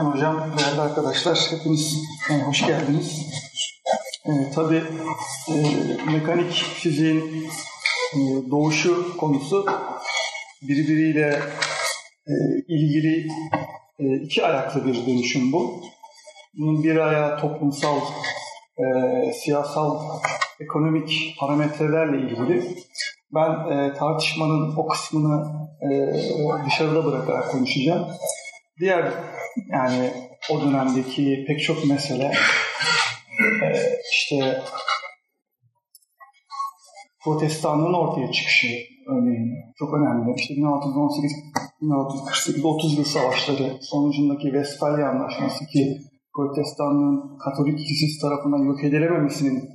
Hakan Hocam, değerli arkadaşlar, hepiniz e, hoş geldiniz. E, tabii e, mekanik fiziğin e, doğuşu konusu birbiriyle e, ilgili e, iki ayaklı bir dönüşüm bu. Bunun bir ayağı toplumsal, e, siyasal, ekonomik parametrelerle ilgili. Ben e, tartışmanın o kısmını e, dışarıda bırakarak konuşacağım. Diğer yani o dönemdeki pek çok mesele e, işte protestanlığın ortaya çıkışı örneğin çok önemli. İşte 1618 1648 30 yıl savaşları sonucundaki Westfalia Anlaşması ki protestanlığın Katolik Kilisesi tarafından yok edilememesinin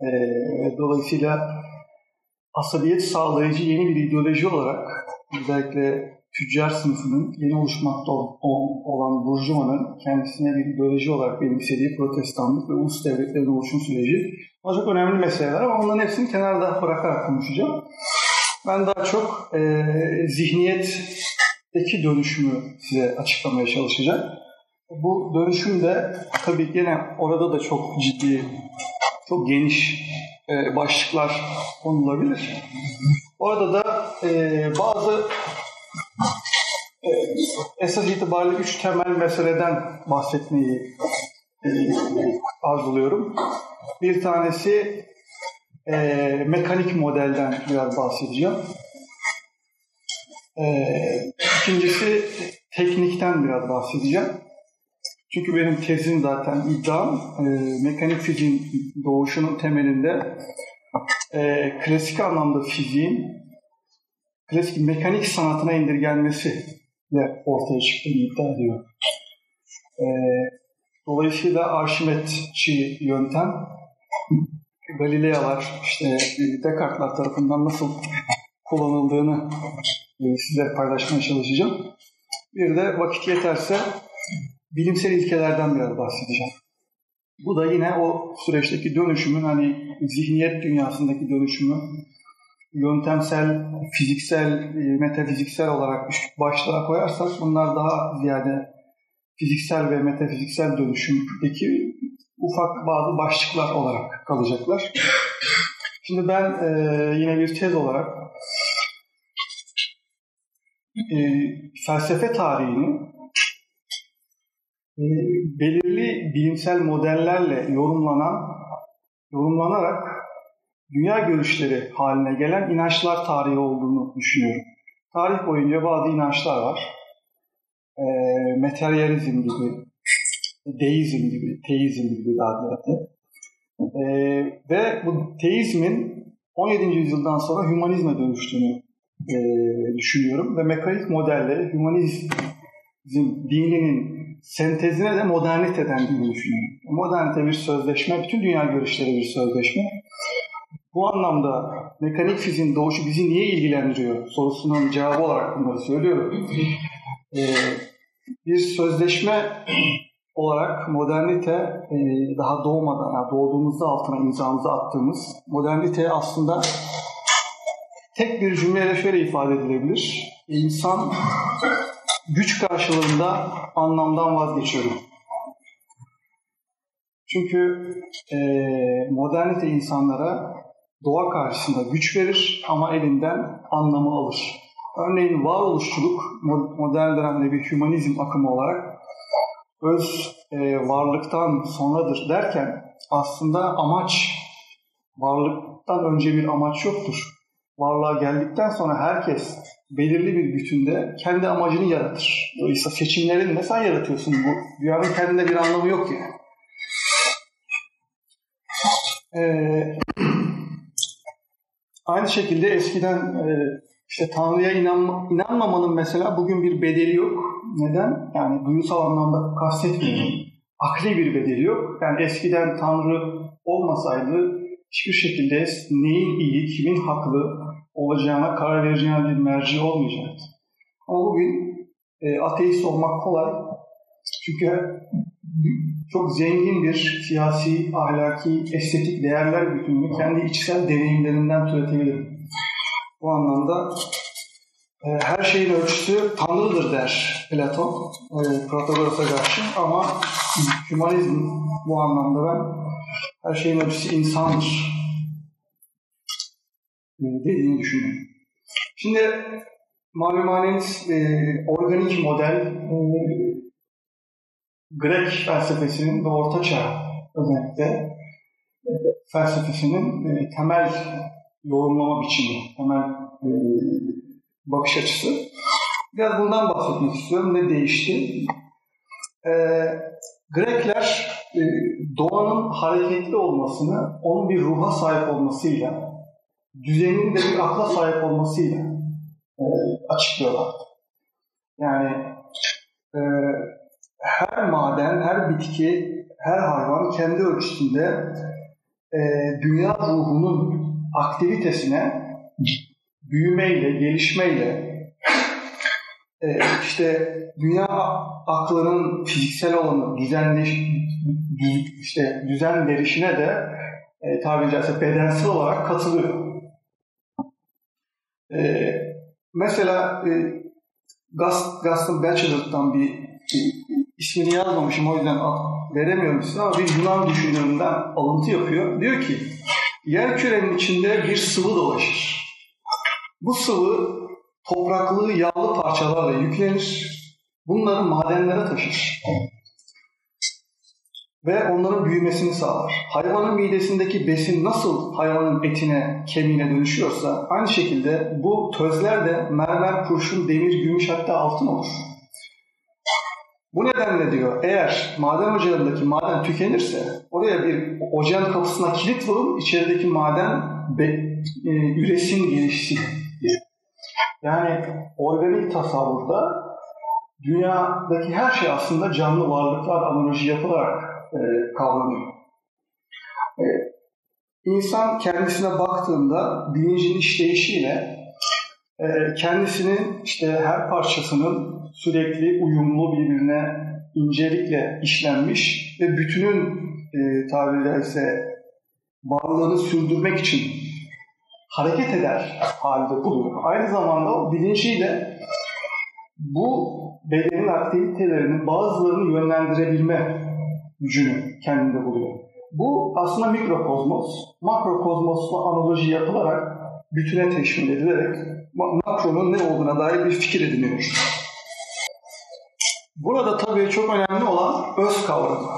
e, dolayısıyla asabiyet sağlayıcı yeni bir ideoloji olarak özellikle tüccar sınıfının yeni oluşmakta olan Burjuva'nın kendisine bir ideoloji olarak benimsediği protestanlık ve ulus devletlerin oluşum süreci. Çok önemli meseleler ama onların hepsini kenarda bırakarak konuşacağım. Ben daha çok e, zihniyetteki dönüşümü size açıklamaya çalışacağım. Bu dönüşüm de tabii gene orada da çok ciddi, çok geniş e, başlıklar konulabilir. Orada da e, bazı esas itibariyle üç temel meseleden bahsetmeyi e, arzuluyorum. Bir tanesi e, mekanik modelden biraz bahsedeceğim. E, ikincisi teknikten biraz bahsedeceğim. Çünkü benim tezim zaten iddiam e, mekanik fiziğin doğuşunun temelinde e, klasik anlamda fiziğin klasik mekanik sanatına indirgenmesiyle ortaya çıktığını iddia ediyor. E, dolayısıyla Arşimetçi yöntem Galileyalar, işte Descartes'lar tarafından nasıl kullanıldığını e, sizlere paylaşmaya çalışacağım. Bir de vakit yeterse bilimsel ilkelerden biraz bahsedeceğim. Bu da yine o süreçteki dönüşümün hani zihniyet dünyasındaki dönüşümü yöntemsel, fiziksel, e, metafiziksel olarak başlığa koyarsak bunlar daha ziyade fiziksel ve metafiziksel dönüşümdeki ufak bazı başlıklar olarak kalacaklar. Şimdi ben e, yine bir tez olarak e, felsefe tarihini e, belirli bilimsel modellerle yorumlanan, yorumlanarak dünya görüşleri haline gelen inançlar tarihi olduğunu düşünüyorum. Tarih boyunca bazı inançlar var. E, materyalizm gibi, deizm gibi, teizm gibi daha ziyade. E, ve bu teizmin 17. yüzyıldan sonra hümanizme dönüştüğünü e, düşünüyorum ve mekanik modelle hümanizm dininin sentezine de modernite dendiğini düşünüyorum. Modernite bir sözleşme, bütün dünya görüşleri bir sözleşme. Bu anlamda mekanik fiziğin doğuşu bizi niye ilgilendiriyor sorusunun cevabı olarak bunları söylüyorum. Ee, bir sözleşme olarak modernite e, daha doğmadan, yani doğduğumuzda altına imzamızı attığımız modernite aslında tek bir cümleyle şöyle ifade edilebilir. İnsan güç karşılığında anlamdan vazgeçiyorum. Çünkü e, modernite insanlara doğa karşısında güç verir ama elinden anlamı alır. Örneğin varoluşçuluk modern dönemde bir hümanizm akımı olarak öz e, varlıktan sonradır derken aslında amaç varlıktan önce bir amaç yoktur. Varlığa geldikten sonra herkes belirli bir bütünde kendi amacını yaratır. Dolayısıyla seçimlerin de sen yaratıyorsun bu. Dünyanın kendinde bir anlamı yok yani. Ee, aynı şekilde eskiden e, işte Tanrı'ya inanma, inanmamanın mesela bugün bir bedeli yok. Neden? Yani duygusal anlamda kastetmiyorum. Akli bir bedeli yok. Yani eskiden Tanrı olmasaydı hiçbir şekilde neyin iyi, kimin haklı olacağına karar vereceğine bir merci olmayacaktı. Ama bugün e, ateist olmak kolay. Çünkü çok zengin bir siyasi, ahlaki, estetik değerler bütününü kendi içsel deneyimlerinden türetebilirim. Bu anlamda e, her şeyin ölçüsü Tanrı'dır der Platon e, Protagoras'a karşı ama hümanizm bu anlamda ben her şeyin ölçüsü insandır e, dediğini düşünüyorum. Şimdi malumaneniz e, organik model e, Grek felsefesinin ve Orta Çağ özellikle e, felsefesinin e, temel yorumlama biçimi, temel e, bakış açısı. Biraz bundan bahsetmek istiyorum. Ne değişti? Grekler doğanın hareketli olmasını, onun bir ruha sahip olmasıyla, düzenin de bir akla sahip olmasıyla açıklıyorlar. Yani her maden, her bitki, her hayvan kendi ölçüsünde e, dünya ruhunun aktivitesine büyümeyle, gelişmeyle e, işte dünya aklının fiziksel olanı düzenleş, düz, işte düzen verişine de e, tabiri caizse bedensel olarak katılıyor. E, mesela e, Gaston Bachelor'dan bir e, ismini yazmamışım o yüzden veremiyorum size ama bir Yunan düşünüründen alıntı yapıyor. Diyor ki yer kürenin içinde bir sıvı dolaşır. Bu sıvı topraklı yağlı parçalarla yüklenir. Bunları madenlere taşır. Ve onların büyümesini sağlar. Hayvanın midesindeki besin nasıl hayvanın etine, kemiğine dönüşüyorsa aynı şekilde bu tözler de mermer, kurşun, demir, gümüş hatta altın olur. Bu nedenle diyor eğer maden ocağındaki maden tükenirse oraya bir ocağın kapısına kilit vurun içerideki maden be, e, üresin gelişsin Yani organik tasavvurda dünyadaki her şey aslında canlı varlıklar analoji yapılarak e, kavranıyor. E, insan kendisine baktığında bilincin işleyişiyle e, kendisinin işte her parçasının sürekli uyumlu birbirine incelikle işlenmiş ve bütünün e, tabiri ise varlığını sürdürmek için hareket eder halde buluyor. Aynı zamanda o bilinciyle bu bedenin aktivitelerinin bazılarını yönlendirebilme gücünü kendinde buluyor. Bu aslında mikrokozmos, makrokozmosla analoji yapılarak bütüne teşmil edilerek makronun ne olduğuna dair bir fikir ediniyor. Burada tabii çok önemli olan öz kavramı.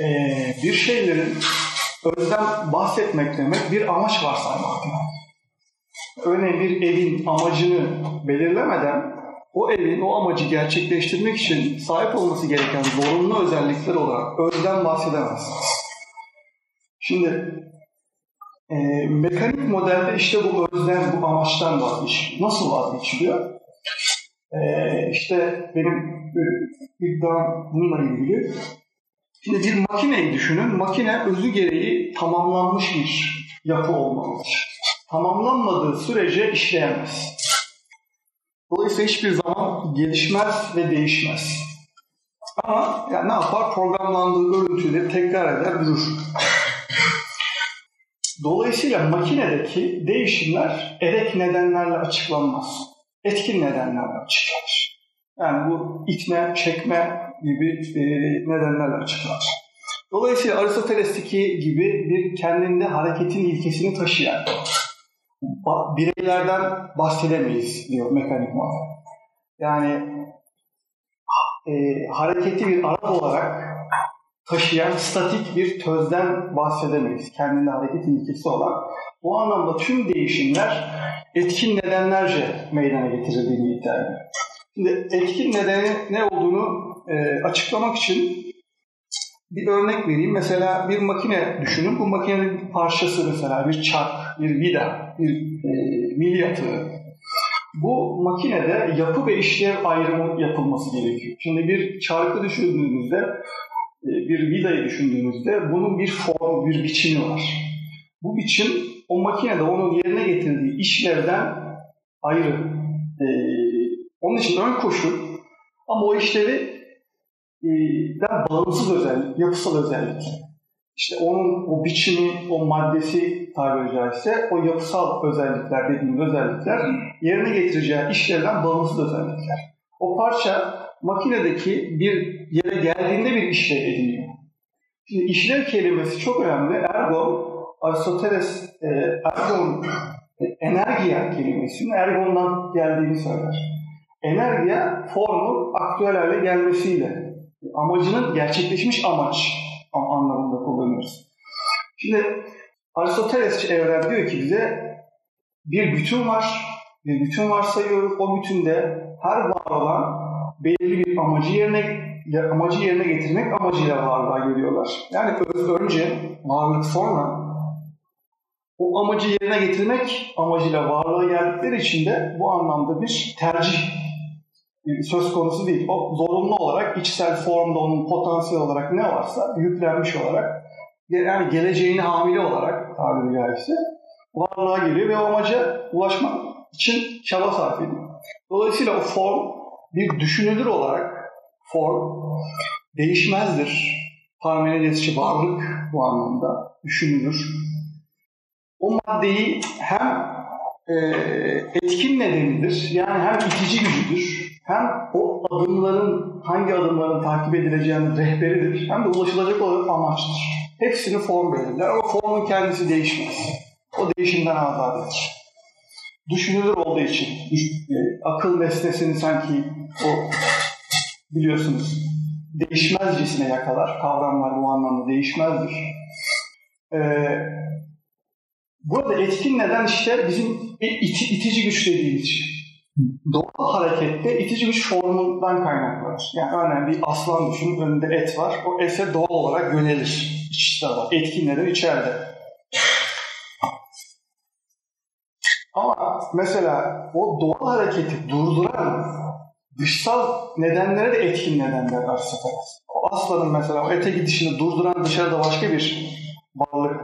Ee, bir şeylerin özden bahsetmek demek bir amaç varsaymak demek. Örneğin bir evin amacını belirlemeden o evin o amacı gerçekleştirmek için sahip olması gereken zorunlu özellikler olarak özden bahsedemezsiniz. Şimdi e, mekanik modelde işte bu özden, bu amaçtan vazgeçiliyor. Nasıl vazgeçiliyor? E, işte benim iddiam bununla ilgili. Şimdi bir makineyi düşünün. Makine özü gereği tamamlanmış bir yapı olmalıdır. Tamamlanmadığı sürece işleyemez. Dolayısıyla hiçbir zaman gelişmez ve değişmez. Ama yani ne yapar? Programlandığı görüntüleri tekrar eder, durur. Dolayısıyla makinedeki değişimler erek nedenlerle açıklanmaz. Etkin nedenlerle açıklanır. Yani bu itme, çekme gibi e, nedenlerle açıklanır. Dolayısıyla Aristoteles'teki gibi bir kendinde hareketin ilkesini taşıyan bireylerden bahsedemeyiz diyor mekanik model. Yani e, hareketi bir araç olarak taşıyan statik bir tözden bahsedemeyiz. Kendinde hareket ilkesi olan. Bu anlamda tüm değişimler etkin nedenlerce meydana getirildiğini iddia ediyor. Şimdi etkin nedeni ne olduğunu e, açıklamak için bir örnek vereyim. Mesela bir makine düşünün. Bu makinenin bir parçası mesela bir çark, bir vida, bir e, milyatı. Bu makinede yapı ve işlev ayrımı yapılması gerekiyor. Şimdi bir çarkı düşündüğünüzde e, bir vidayı düşündüğünüzde bunun bir form, bir biçimi var. Bu biçim o makinede onun yerine getirdiği işlevden ayrı. Ee, onun için ön koşul ama o işlevi den bağımsız özellik, yapısal özellik. işte onun o biçimi, o maddesi tabiri caizse o yapısal özellikler dediğimiz özellikler yerine getireceği işlerden bağımsız özellikler. O parça makinedeki bir yere geldiğinde bir işlev ediniyor. Şimdi işlev kelimesi çok önemli. Ergo, Aristoteles e, ergon, e, enerjiya kelimesinin ergondan geldiğini söyler. Enerjiya formun aktüel hale gelmesiyle amacının gerçekleşmiş amaç anlamında kullanıyoruz. Şimdi Aristoteles evren diyor ki bize bir bütün var, bir bütün varsayıyoruz. O bütünde her var olan belirli bir amacı yerine amacı yerine getirmek amacıyla varlığa geliyorlar. Yani önce varlık sonra o amacı yerine getirmek amacıyla varlığa geldikleri için de bu anlamda bir tercih söz konusu değil. O zorunlu olarak içsel formda onun potansiyel olarak ne varsa yüklenmiş olarak yani geleceğini hamile olarak tabiri caizse varlığa geliyor ve o amaca ulaşmak için çaba sarf ediyor. Dolayısıyla o form bir düşünülür olarak form değişmezdir. Parmenidesçi varlık bu anlamda düşünülür. O maddeyi hem e, etkin nedenidir, yani hem itici gücüdür, hem o adımların, hangi adımların takip edileceğinin rehberidir, hem de ulaşılacak olan amaçtır. Hepsini form belirler ama formun kendisi değişmez. O değişimden azadedir. Düşünülür olduğu için, e, akıl nesnesini sanki o biliyorsunuz değişmezcesine yakalar. Kavramlar bu anlamda değişmezdir. Ee, burada etkin neden işte bizim iti, itici güç dediğimiz şey. Doğal harekette itici güç formundan kaynaklanır. Yani örneğin bir aslan düşünün, önünde et var. O ete doğal olarak yönelir. İçte var. Etkin neden içeride. Ama mesela o doğal hareketi durduran dışsal nedenlere de etkin nedenler var seferaz. O aslanın mesela o ete gidişini durduran dışarıda başka bir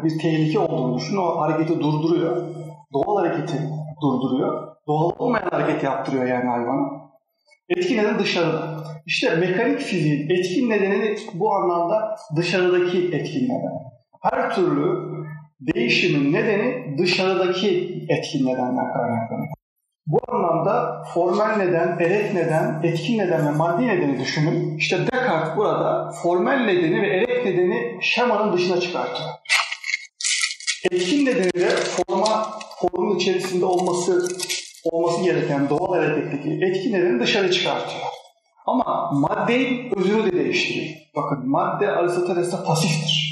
bir tehlike olduğunu düşün. O hareketi durduruyor. Doğal hareketi durduruyor. Doğal olmayan hareket yaptırıyor yani hayvana. Etkin neden dışarıda. İşte mekanik fiziğin etkin nedeni bu anlamda dışarıdaki etkin neden. Her türlü değişimin nedeni dışarıdaki etkin nedenden kaynaklanıyor. Bu anlamda formel neden, erek neden, etkin neden ve maddi nedeni düşünün. İşte Descartes burada formel nedeni ve erek nedeni şemanın dışına çıkartıyor. Etkin nedeni de forma, formun içerisinde olması olması gereken doğal hareketteki etkin nedeni dışarı çıkartıyor. Ama maddeyi özünü de değiştiriyor. Bakın madde Aristoteles'te pasiftir.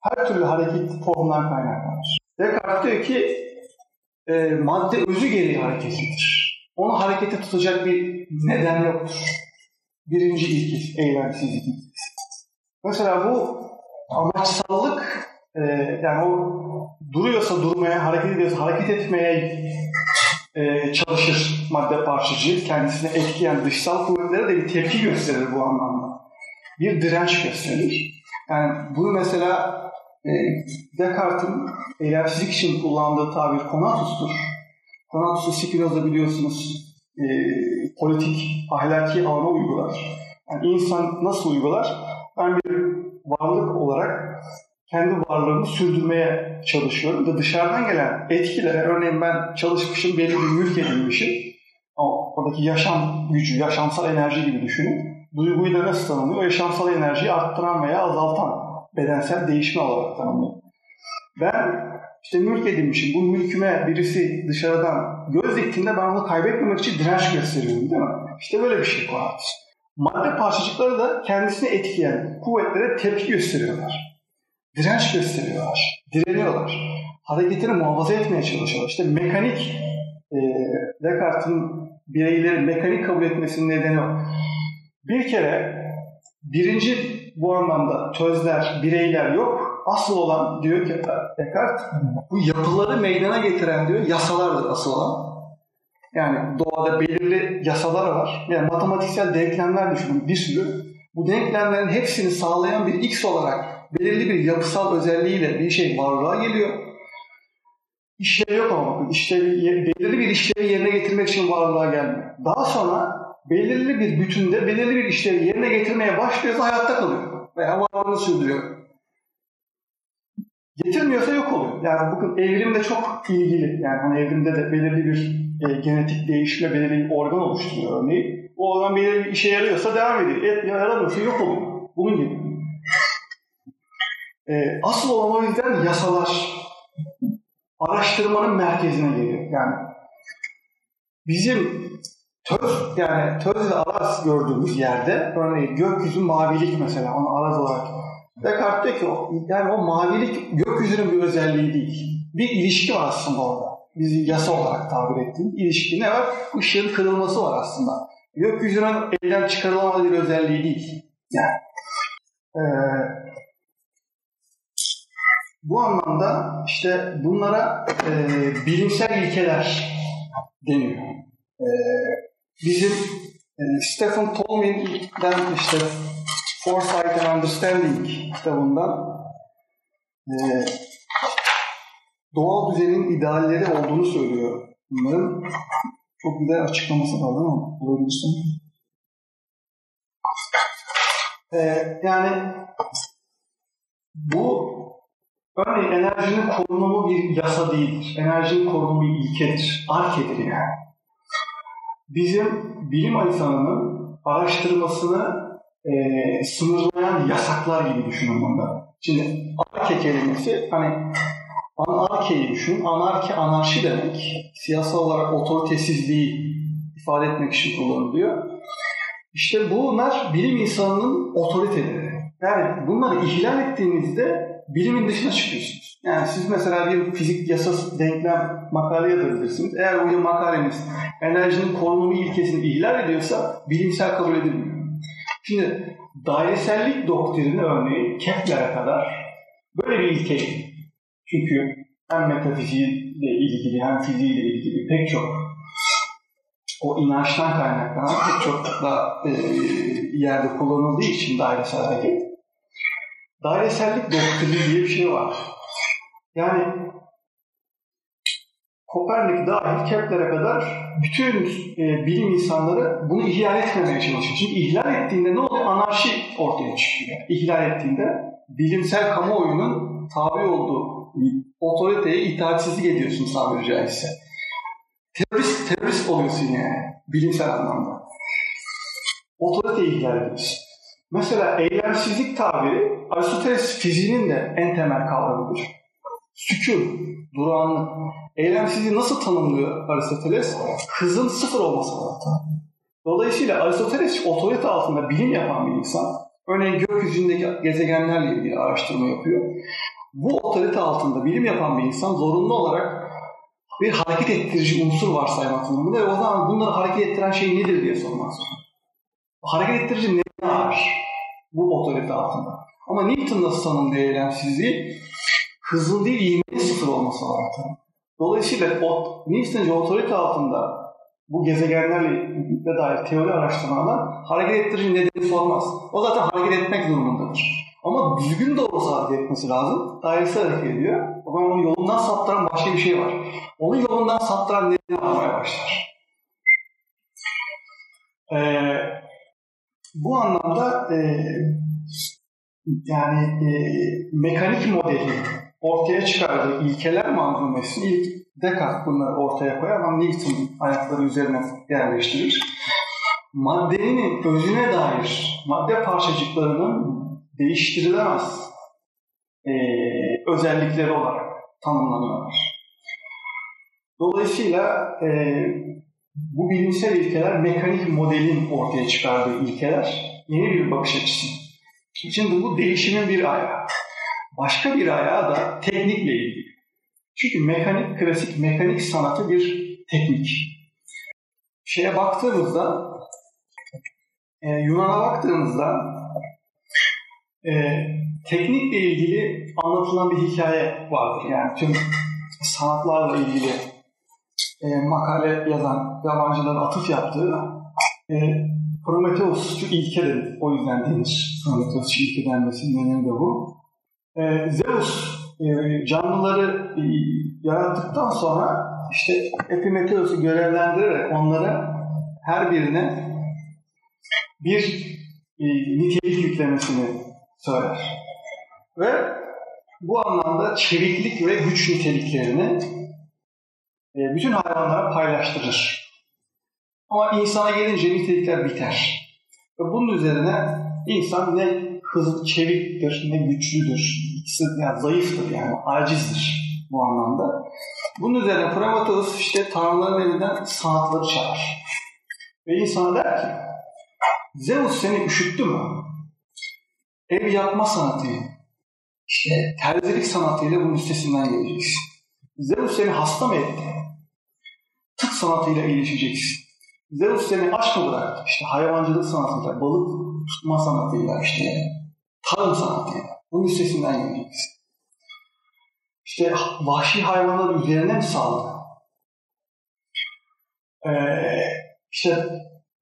Her türlü hareket formdan kaynaklanır. Descartes diyor ki e, madde özü gereği hareketlidir. Onu harekete tutacak bir neden yoktur. Birinci ilki eylemsizlik ilkesi. Mesela bu amaçsallık e, yani o duruyorsa durmaya, hareket ediyorsa hareket etmeye e, çalışır madde parçacığı. Kendisine etkileyen dışsal kuvvetlere de bir tepki gösterir bu anlamda. Bir direnç gösterir. Yani bunu mesela e, Descartes'in eylemsizlik için kullandığı tabir konatus'tur. Konatus'u Spinoza biliyorsunuz e, politik, ahlaki alana uygular. Yani insan nasıl uygular? Ben bir varlık olarak kendi varlığımı sürdürmeye çalışıyorum da dışarıdan gelen etkilere, örneğin ben çalışmışım, belli bir mülk edinmişim. O, oradaki yaşam gücü, yaşamsal enerji gibi düşünün. Duyguyu da nasıl tanımlıyor? O yaşamsal enerjiyi arttıran veya azaltan bedensel değişme olarak tanımlıyor. Ben işte mülk edinmişim. Bu mülküme birisi dışarıdan göz diktiğinde ben onu kaybetmemek için direnç gösteriyorum değil mi? İşte böyle bir şey kuantus. Madde parçacıkları da kendisini etkileyen kuvvetlere tepki gösteriyorlar. Direnç gösteriyorlar. Direniyorlar. Hareketini muhafaza etmeye çalışıyorlar. İşte mekanik e, Descartes'in bireyleri mekanik kabul etmesinin nedeni o. Bir kere birinci bu anlamda tözler, bireyler yok. Asıl olan diyor ki Descartes bu yapıları meydana getiren diyor yasalardır asıl olan. Yani doğada belirli yasalar var. Yani matematiksel denklemler düşünün bir sürü. Bu denklemlerin hepsini sağlayan bir x olarak belirli bir yapısal özelliğiyle bir şey varlığa geliyor. İşlevi yok ama bakın. Belirli bir işlevi yerine getirmek için varlığa gelmiyor. Daha sonra belirli bir bütünde belirli bir işlevi yerine getirmeye başlıyorsa hayatta kalıyor. Veya varlığını sürdürüyor. Getirmiyorsa yok oluyor. Yani bugün evrimde çok ilgili. Yani hani evrimde de belirli bir e, genetik değişimle belirli bir organ oluşturuyor örneğin. O organ belirli bir işe yarıyorsa devam ediyor. Et, yaramıyorsa yok oluyor. Bunun gibi. E, asıl olan o yüzden yasalar araştırmanın merkezine geliyor. Yani bizim töz yani töz ve araz gördüğümüz yerde örneğin gökyüzü mavilik mesela onu araz olarak Descartes diyor ki yani o mavilik gökyüzünün bir özelliği değil. Bir ilişki var aslında orada. Biz yasa olarak tabir ettiğimiz ilişki ne var? Işığın kırılması var aslında. Gökyüzünün elden çıkarılamadığı bir özelliği değil. Yani ee, bu anlamda işte bunlara e, bilimsel ilkeler deniyor. E, bizim e, Stephen Tolman'den işte Foresight and Understanding kitabından e, doğal düzenin idealleri olduğunu söylüyor bunların. Çok güzel açıklaması var değil mi? Bulabilirsin. E, yani bu örneğin enerjinin korunumu bir yasa değildir. Enerjinin korunumu bir ilkedir. Arkedir yani. Bizim bilim insanının araştırmasını e, sınırlayan yasaklar gibi düşünün bunları. Şimdi arke kelimesi hani anarkeyi düşün. Anarki anarşi demek. Siyasal olarak otoritesizliği ifade etmek için kullanılıyor. İşte bunlar bilim insanının otoriteleri. Yani bunları ihlal ettiğinizde bilimin dışına çıkıyorsunuz. Yani siz mesela bir fizik yasası denklem makale yazabilirsiniz. Eğer bu makaleniz enerjinin korunumu ilkesini ihlal ediyorsa bilimsel kabul edilmiyor. Şimdi dairesellik doktrini örneğin Kepler'e kadar böyle bir ilkeydi. Çünkü hem metafiziğiyle ilgili hem fiziğiyle ilgili pek çok o inançtan kaynaklanan pek çok da e, yerde kullanıldığı için dairesel hareket. Dairesellik doktrini diye bir şey var. Yani Kopernik dahil Kepler'e kadar bütün e, bilim insanları bunu ihlal etmemeye çalışıyor. Çünkü ihlal ettiğinde ne oluyor? Anarşi ortaya çıkıyor. İhlal ettiğinde bilimsel kamuoyunun tabi olduğu otoriteye itaatsizlik ediyorsun tabiri caizse. Terörist, terörist oluyorsun yani bilimsel anlamda. Otorite ihlal ediyorsun. Mesela eylemsizlik tabiri Aristoteles fiziğinin de en temel kavramıdır. Sükun, durağanlık. Eylemsizliği nasıl tanımlıyor Aristoteles? Hızın sıfır olması olarak Dolayısıyla Aristoteles otorite altında bilim yapan bir insan. Örneğin gökyüzündeki gezegenlerle ilgili araştırma yapıyor. Bu otorite altında bilim yapan bir insan zorunlu olarak bir hareket ettirici unsur varsaymak zorunda ve o zaman bunları hareket ettiren şey nedir diye sormak zorunda. Hareket ettirici ne var bu otorite altında? Ama Newton nasıl tanımlıyor eylemsizliği? Hızın değil ivmenin sıfır olması olarak. Dolayısıyla o, Newton'cu otorite altında bu gezegenlerle dair teori araştırmalar hareket ettirici nedeni sormaz. O zaten hareket etmek durumundadır. Ama düzgün de olsa hareket etmesi lazım. Dairesel hareket ediyor. O onun yolundan saptıran başka bir şey var. Onun yolundan saptıran nedeni aramaya başlar. Ee, bu anlamda e, yani e, mekanik modeli ortaya çıkardığı ilkeler manzumesi ilk Descartes bunları ortaya koyar ama Newton ayakları üzerine yerleştirir. Maddenin özüne dair madde parçacıklarının değiştirilemez e, özellikleri olarak tanımlanıyorlar. Dolayısıyla e, bu bilimsel ilkeler mekanik modelin ortaya çıkardığı ilkeler yeni bir bakış açısı. Şimdi bu değişimin bir ayağı. Başka bir ayağı da teknikle ilgili. Çünkü mekanik, klasik mekanik sanatı bir teknik. Şeye baktığımızda, e, Yunan'a baktığımızda e, teknikle ilgili anlatılan bir hikaye vardır. Yani tüm sanatlarla ilgili e, makale yazan yabancıların atıf yaptığı e, Prometheusçu ilke denir. O yüzden denir. Prometheusçu ilke denmesinin nedeni de bu. E, Zeus e, canlıları e, yarattıktan sonra işte Epimetheus'u görevlendirerek onlara her birine bir e, nitelik yüklemesini söyler. Ve bu anlamda çeviklik ve güç niteliklerini bütün hayvanlara paylaştırır. Ama insana gelince nitelikler biter. Ve bunun üzerine insan ne hızlı, çeviktir, ne güçlüdür, ikisi yani zayıftır yani acizdir bu anlamda. Bunun üzerine Prometheus işte tanrıların elinden sanatları çalar. Ve insana der ki, Zeus seni üşüttü mü? Ev yapma sanatı, işte terzilik sanatıyla bunun üstesinden geleceksin. Zeus seni hasta mı etti? Sanatıyla iyileşeceksin. Zeus seni aç mı bıraktı? İşte hayvancılık sanatıyla, balık tutma sanatıyla, işte tarım sanatıyla. Bunun üstesinden geleceksin. İşte vahşi hayvanlar üzerine mi sağladı? Ee, işte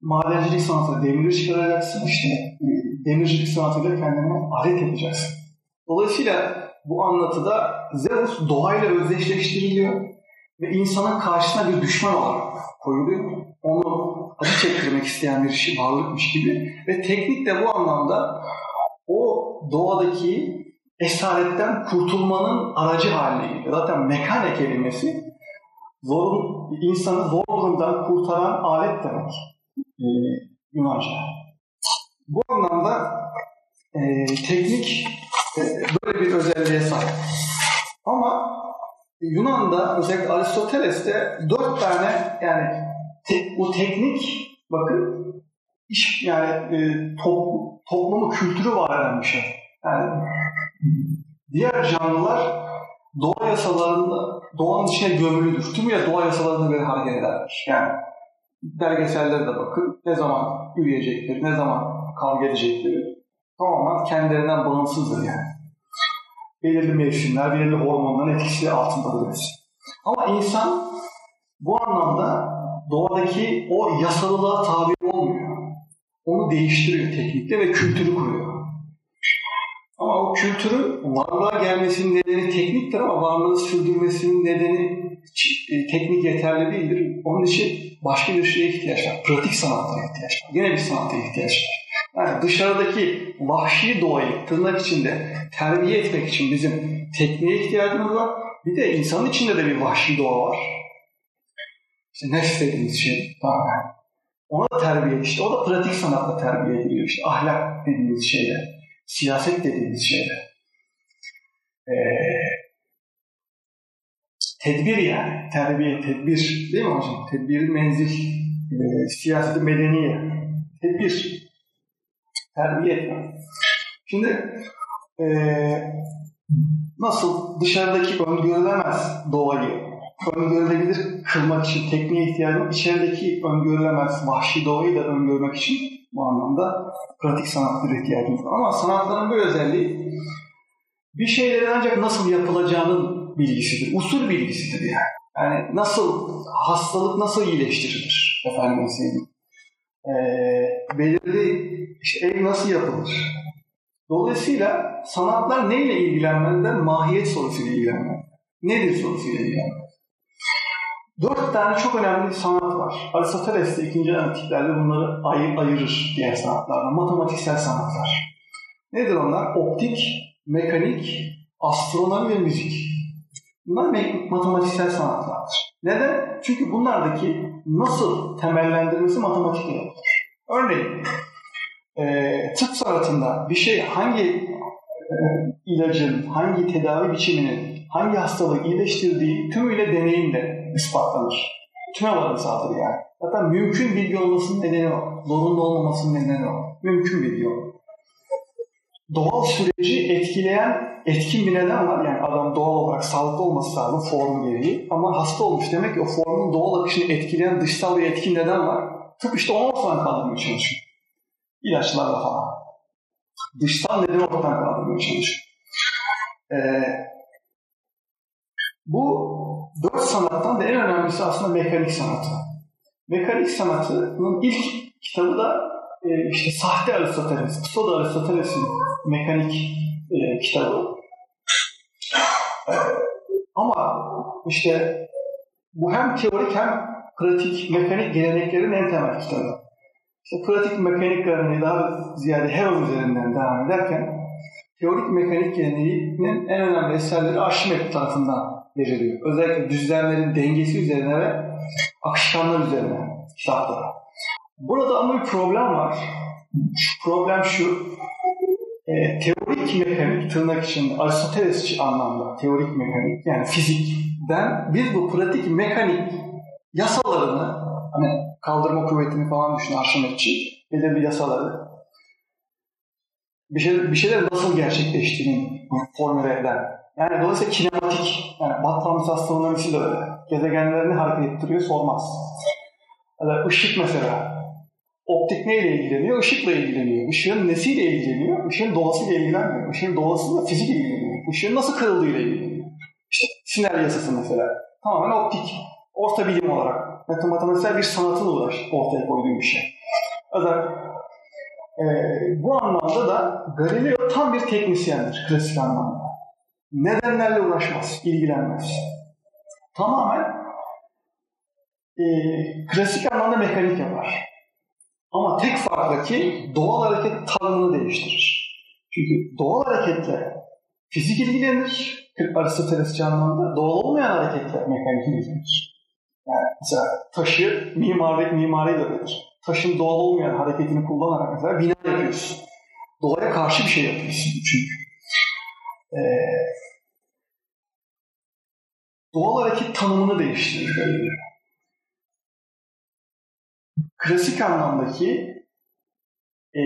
madencilik sanatı, demiri çıkaracaksın işte demircilik sanatıyla kendine alet yapacaksın. Dolayısıyla bu anlatıda Zeus doğayla özdeşleştiriliyor ve insanın karşısına bir düşman olarak koyuluyor. Onu acı çektirmek isteyen bir şey varlıkmış gibi ve teknik de bu anlamda o doğadaki esaretten kurtulmanın aracı haline geliyor. Zaten mekane kelimesi zorun, insanı zor durumdan kurtaran alet demek e, Yunanca. Bu anlamda e, teknik e, böyle bir özelliğe sahip. Ama Yunan'da özellikle Aristoteles'te dört tane yani te, o teknik bakın iş yani e, top, toplumu kültürü var eden bir şey. Yani diğer canlılar doğa yasalarında doğanın içine gömülüdür. Tümüyle doğa yasalarına göre hareket ederler. Yani belgesellere de bakın. Ne zaman yürüyecektir, ne zaman kavga edecektir. Tamamen kendilerinden bağımsızdır yani. Belirli mevsimler, belirli hormonların etkisi altındadır hepsi. Ama insan bu anlamda doğadaki o yasalılığa tabi olmuyor. Onu değiştiriyor teknikle ve kültürü kuruyor. Ama o kültürün varlığa gelmesinin nedeni tekniktir ama varlığı sürdürmesinin nedeni e, teknik yeterli değildir. Onun için başka bir şeye ihtiyaç var. Pratik sanatlara ihtiyaç var. Yine bir sanata ihtiyaç var. Yani dışarıdaki vahşi doğayı tırnak içinde terbiye etmek için bizim tekniğe ihtiyacımız var. Bir de insanın içinde de bir vahşi doğa var. İşte nefs dediğimiz şey. Tamam. Ona terbiye işte. O da pratik sanatla terbiye ediliyor. İşte ahlak dediğimiz şeyler siyaset dediğimiz şeyler. Ee, tedbir yani. Terbiye, tedbir. Değil mi hocam? Tedbir, menzil, e, siyaseti medeniye. Tedbir. Terbiye etme. Şimdi e, nasıl dışarıdaki öngörülemez doğayı öngörülebilir kılmak için tekniğe ihtiyacım içerideki öngörülemez vahşi doğayı da öngörmek için bu anlamda pratik sanatlara ihtiyacımız var. Ama sanatların bir özelliği bir şeylerin ancak nasıl yapılacağının bilgisidir. Usul bilgisidir yani. Yani nasıl, hastalık nasıl iyileştirilir? Efendim sevdiğim. Ee, belirli işte ev nasıl yapılır? Dolayısıyla sanatlar neyle ilgilenmelidir? Mahiyet sorusuyla ilgilenmelidir. Nedir sorusuyla ilgilenmelidir? Dört tane çok önemli sanat var. Aristoteles de ikinci antiklerde bunları ayır, ayırır diğer sanatlardan. Matematiksel sanatlar. Nedir onlar? Optik, mekanik, astronomi ve müzik. Bunlar matematiksel sanatlardır. Neden? Çünkü bunlardaki nasıl temellendirilmesi matematikle yapılır. Örneğin e, tıp sanatında bir şey hangi e, ilacın, hangi tedavi biçiminin hangi hastalığı iyileştirdiği tümüyle deneyimle ispatlanır. Tüme varınsadır yani. Zaten mümkün bilgi olmasının nedeni o. Zorunlu olmamasının nedeni o. Mümkün bilgi o. Doğal süreci etkileyen etkin bir neden var. Yani adam doğal olarak sağlıklı olması lazım formu gereği. Ama hasta olmuş demek ki o formun doğal akışını etkileyen dışsal bir etkin neden var. Tıp işte onu ortadan kaldırmaya çalışıyor. İlaçlarla falan. Dışsal nedeni ortadan kaldırmaya çalışıyor. Ee, bu dört sanattan da en önemlisi aslında mekanik sanatı. Mekanik sanatının ilk kitabı da e, işte sahte Aristoteles, pseudo Aristoteles'in mekanik e, kitabı. E, ama işte bu hem teorik hem pratik mekanik geleneklerin en temel kitabı. İşte pratik mekanik geleneği daha ziyade Heron üzerinden devam ederken teorik mekanik geleneğinin en önemli eserleri Arşimet tarafından veriliyor. Özellikle düzlemlerin dengesi üzerine ve akışkanlar üzerine kitaplara. Burada ama bir problem var. Şu problem şu. E, teorik mekanik tırnak içinde Aristotelesçi anlamda teorik mekanik yani fizikten biz bu pratik mekanik yasalarını hani kaldırma kuvvetini falan düşün Arşimetçi belirli yasaları bir, şey, bir şeyler nasıl gerçekleştiğini formüle eden. Yani dolayısıyla kinematik, yani Batman astronomisi de öyle. Gezegenlerini hareket ettiriyor, sormaz. Yani ışık mesela. Optik neyle ilgileniyor? Işıkla ilgileniyor. Işığın nesiyle ilgileniyor? Işığın doğasıyla ilgilenmiyor. Işığın doğasıyla fizik ilgileniyor. Işığın nasıl kırıldığıyla ilgileniyor. İşte sinel yasası mesela. Tamamen optik. Orta bilim olarak. Matematiksel bir sanatın uğraş ortaya koyduğu bir şey. Özellikle e, bu anlamda da Galileo tam bir teknisyendir klasik anlamda. Nedenlerle uğraşmaz, ilgilenmez. Tamamen e, klasik anlamda mekanik yapar. Ama tek farkla ki doğal hareket tanımını değiştirir. Çünkü doğal hareketle fizik ilgilenir, Aristotelesçi anlamda. Doğal olmayan hareketle mekanik ilgilenir. Yani mesela taşı mimari, mimari de öyledir taşın doğal olmayan hareketini kullanarak mesela bina yapıyorsun. Doğaya karşı bir şey yapıyorsun çünkü. Ee, doğal hareket tanımını değiştirir Galileo. Klasik anlamdaki e,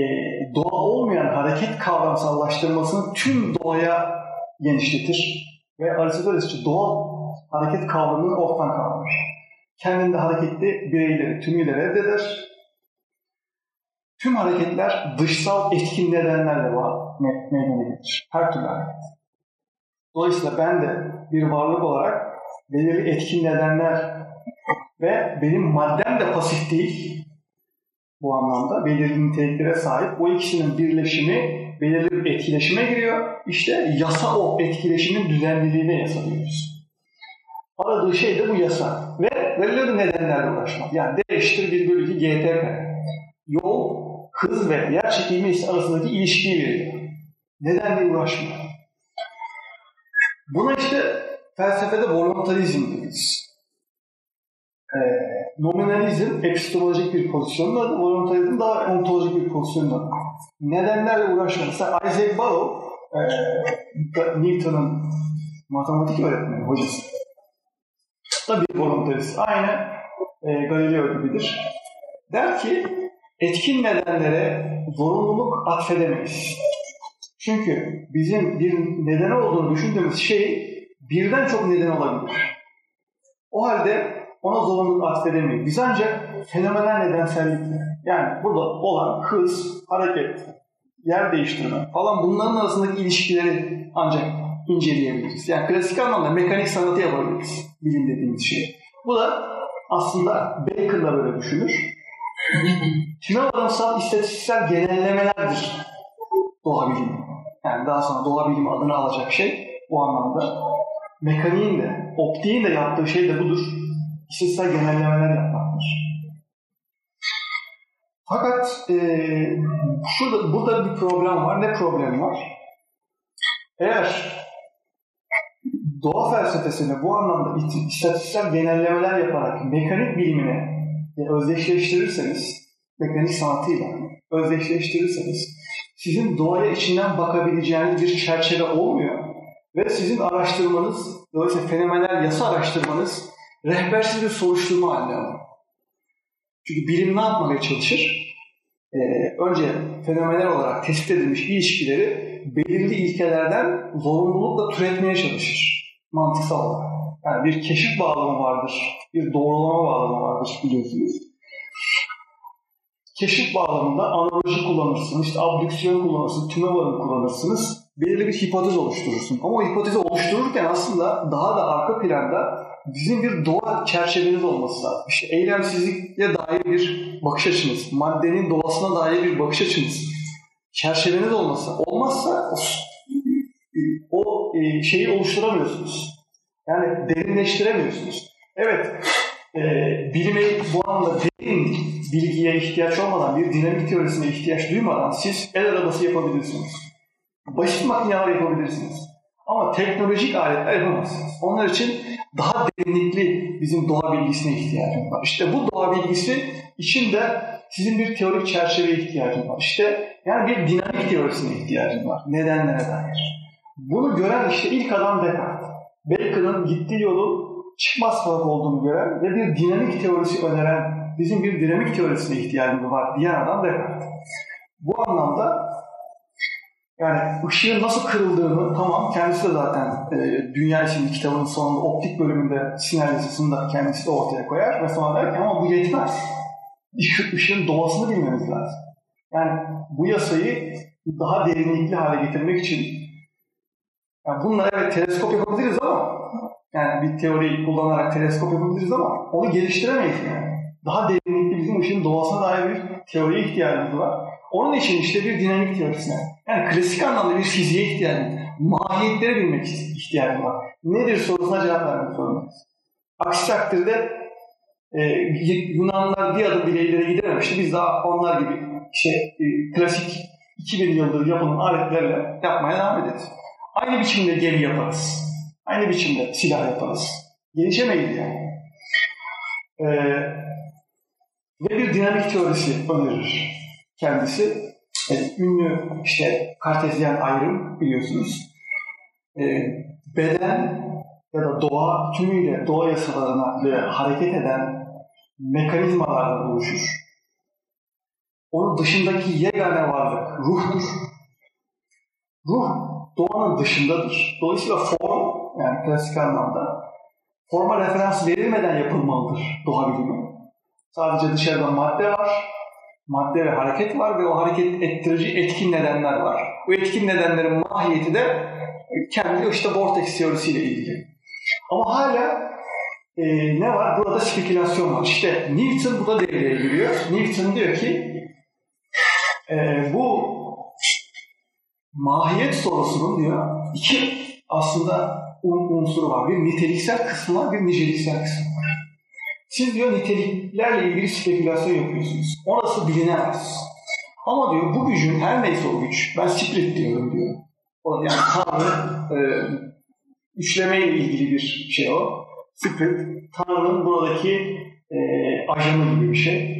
doğal olmayan hareket kavramsallaştırmasını tüm doğaya genişletir ve Aristotelesçi doğal hareket kavramını ortadan kaldırır. Kendinde hareketli bireyleri tümüyle reddeder Tüm hareketler dışsal etkin nedenlerle var, me meydana gelir. Her türlü hareket. Dolayısıyla ben de bir varlık olarak belirli etkin nedenler ve benim maddem de pasif değil bu anlamda belirli niteliklere sahip. Bu ikisinin birleşimi belirli bir etkileşime giriyor. İşte yasa o etkileşimin düzenliliğine yasa diyoruz. Aradığı şey de bu yasa. Ve belirli nedenlerle uğraşmak. Yani D eşittir 1 bölü 2 GT kare. Yol hız ve yer çekimi arasındaki ilişkiyi veriyor. Neden diye uğraşmıyor. Buna işte felsefede voluntarizm deriz. Ee, nominalizm epistemolojik bir pozisyonda, voluntarizm daha ontolojik bir pozisyonda. Nedenlerle uğraşmak. Mesela Isaac Barrow, e, Newton'un matematik öğretmeni, hocası. Da bir voluntarist. Aynı e, Galileo gibidir. Der ki etkin nedenlere zorunluluk atfedemeyiz. Çünkü bizim bir neden olduğunu düşündüğümüz şey birden çok neden olabilir. O halde ona zorunluluk atfedemeyiz. Biz ancak fenomenal nedensellikle, yani burada olan hız, hareket, yer değiştirme falan bunların arasındaki ilişkileri ancak inceleyebiliriz. Yani klasik anlamda mekanik sanatı yapabiliriz bilim dediğimiz şey. Bu da aslında Bacon da böyle düşünür. Tümavaramsal istatistiksel genellemelerdir doğa bilimi. Yani daha sonra doğa bilimi adını alacak şey bu anlamda. Mekaniğin de, optiğin de yaptığı şey de budur. İstatistiksel genellemeler yapmaktır. Fakat e, şurada, burada bir problem var. Ne problem var? Eğer doğa felsefesini bu anlamda istatistiksel genellemeler yaparak mekanik bilimine özdeşleştirirseniz, mekanik sanatıyla özdeşleştirirseniz sizin doğaya içinden bakabileceğiniz bir çerçeve olmuyor ve sizin araştırmanız, dolayısıyla fenomenal yasa araştırmanız rehbersiz bir soruşturma haline alıyor. Çünkü bilim ne yapmaya çalışır? Ee, önce fenomenal olarak tespit edilmiş ilişkileri belirli ilkelerden zorunlulukla türetmeye çalışır. Mantıksal olarak. Yani bir keşif bağlamı vardır, bir doğrulama bağlamı vardır biliyorsunuz. Keşif bağlamında analoji kullanırsınız, işte abdüksiyon kullanırsınız, tüme varım kullanırsınız. Belirli bir hipotez oluşturursun. Ama o hipotezi oluştururken aslında daha da arka planda bizim bir doğa çerçeveniz olması lazım. İşte eylemsizlikle dair bir bakış açınız, maddenin doğasına dair bir bakış açınız, çerçeveniz olmasa, olmazsa o, o e, şeyi oluşturamıyorsunuz. Yani derinleştiremiyorsunuz. Evet, e, bilime bu anlamda derin bilgiye ihtiyaç olmadan, bir dinamik teorisine ihtiyaç duymadan siz el arabası yapabilirsiniz. Basit makineler yapabilirsiniz. Ama teknolojik aletler yapamazsınız. Onlar için daha derinlikli bizim doğa bilgisine ihtiyacım var. İşte bu doğa bilgisi için de sizin bir teorik çerçeveye ihtiyacım var. İşte yani bir dinamik teorisine ihtiyacım var. Nedenlere dair. Bunu gören işte ilk adam Descartes. Bacon'ın gittiği yolu çıkmaz kalıp olduğunu gören ve bir dinamik teorisi öneren, bizim bir dinamik teorisine ihtiyacımız var diyen adam Descartes. Bu anlamda yani ışığın nasıl kırıldığını tamam kendisi de zaten e, Dünya için kitabının sonunda optik bölümünde sinyalizasında kendisi de ortaya koyar ve sonra der ki ama bu yetmez. Işık, ışığın doğasını bilmemiz lazım. Yani bu yasayı daha derinlikli hale getirmek için yani bunlar evet teleskop yapabiliriz ama yani bir teoriyi kullanarak teleskop yapabiliriz ama onu geliştiremeyiz yani. Daha derinlikli bizim ışığın doğasına dair bir teoriye ihtiyacımız var. Onun için işte bir dinamik teorisine, yani klasik anlamda bir fiziğe ihtiyacımız, mahiyetleri bilmek ihtiyacımız var. Nedir sorusuna cevap vermek zorundayız. Aksi takdirde e, Yunanlar bir adım bile ileri gidememişti. Biz daha onlar gibi işte e, klasik 2000 yıldır yapılan aletlerle yapmaya devam ederiz. Aynı biçimde gemi yaparız. Aynı biçimde silah yaparız. Gelişemeyiz yani. Ee, ve bir dinamik teorisi önerir kendisi. E, ünlü işte kartezyen ayrım biliyorsunuz. E, beden ya da doğa tümüyle doğa yasalarına ve hareket eden mekanizmalarla oluşur. Onun dışındaki yegane varlık ruhtur. Ruh doğanın dışındadır. Dolayısıyla form yani klasik anlamda forma referans verilmeden yapılmalıdır doğa bilimi. Sadece dışarıda madde var, madde ve hareket var ve o hareket ettirici etkin nedenler var. Bu etkin nedenlerin mahiyeti de kendi işte vortex teorisiyle ilgili. Ama hala e, ne var? Burada spekülasyon var. İşte Newton burada devreye giriyor. Newton diyor ki e, bu mahiyet sorusunun diyor iki aslında unsuru var. Bir niteliksel kısmı var, bir niceliksel kısmı. Siz diyor niteliklerle ilgili spekülasyon yapıyorsunuz. Orası bilinemez. Ama diyor bu gücün her neyse o güç, ben spirit diyorum diyor. O yani Tanrı e, üçleme ile ilgili bir şey o. Spirit, Tanrı'nın buradaki e, ajanı gibi bir şey.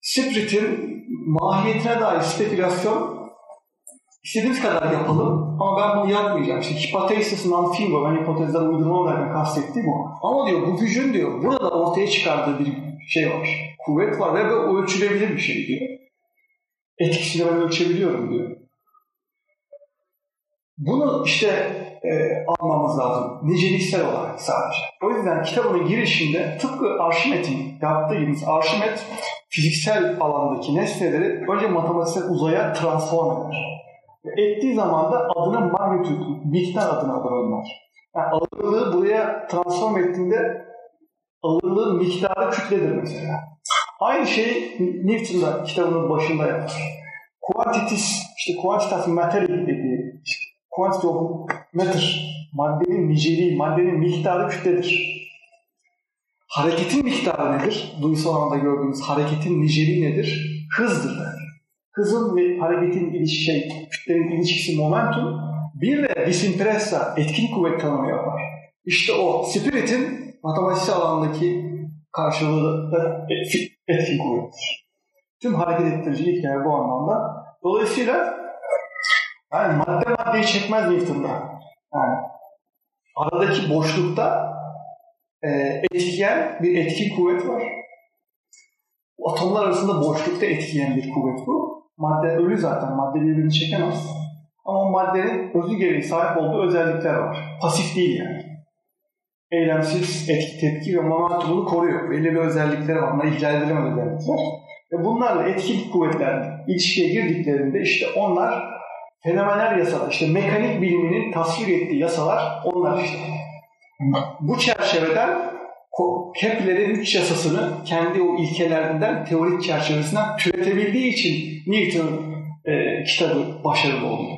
Spirit'in mahiyetine dair spekülasyon İstediğiniz kadar yapalım ama ben bunu yapmayacağım. İşte hipotesis non fingo, ben hipotezler uydurma olarak kastettiğim o. Ama diyor bu gücün diyor burada ortaya çıkardığı bir şey var. Kuvvet var ve bu ölçülebilir bir şey diyor. Etkisini ben ölçebiliyorum diyor. Bunu işte e, almamız lazım. Niceliksel olarak sadece. O yüzden kitabının girişinde tıpkı Arşimet'in yaptığı Arşimet fiziksel alandaki nesneleri önce matematiksel uzaya transform eder. Ettiği zaman da adına magnitude, miktar adına alır onlar. Yani ağırlığı buraya transform ettiğinde ağırlığın miktarı kütledir mesela. Aynı şey Newton da kitabının başında yapar. Quantities, işte quantity of dediği, quantity of matter, maddenin niceliği, maddenin miktarı kütledir. Hareketin miktarı nedir? Duysal anlamda gördüğümüz hareketin niceliği nedir? Hızdır. Der hızın ve hareketin ilişki, şey, kütlenin ilişkisi momentum, bir de disimpressa, etkin kuvvet tanımı yapar. İşte o spiritin matematiksel alandaki karşılığı da etkin kuvvettir. Tüm hareket ettirici hikaye bu anlamda. Dolayısıyla yani madde maddeyi çekmez Newton'da. Yani aradaki boşlukta e, etkiyen bir etkin kuvvet var. Atomlar arasında boşlukta etkileyen bir kuvvet bu. Madde ölü zaten. Madde birbirini çekemez. Ama maddenin özü gereği sahip olduğu özellikler var. Pasif değil yani. Eylemsiz etki, tepki ve momentumunu koruyor. Belli bir özellikleri var. Bunlar ihlal edilemez özellikler. Ve bunlarla etkin kuvvetler ilişkiye girdiklerinde işte onlar fenomenal yasalar, işte mekanik biliminin tasvir ettiği yasalar onlar işte. Bu çerçeveden Kepler'in üç yasasını kendi o ilkelerinden teorik çerçevesinden türetebildiği için Newton e, kitabı başarılı oldu.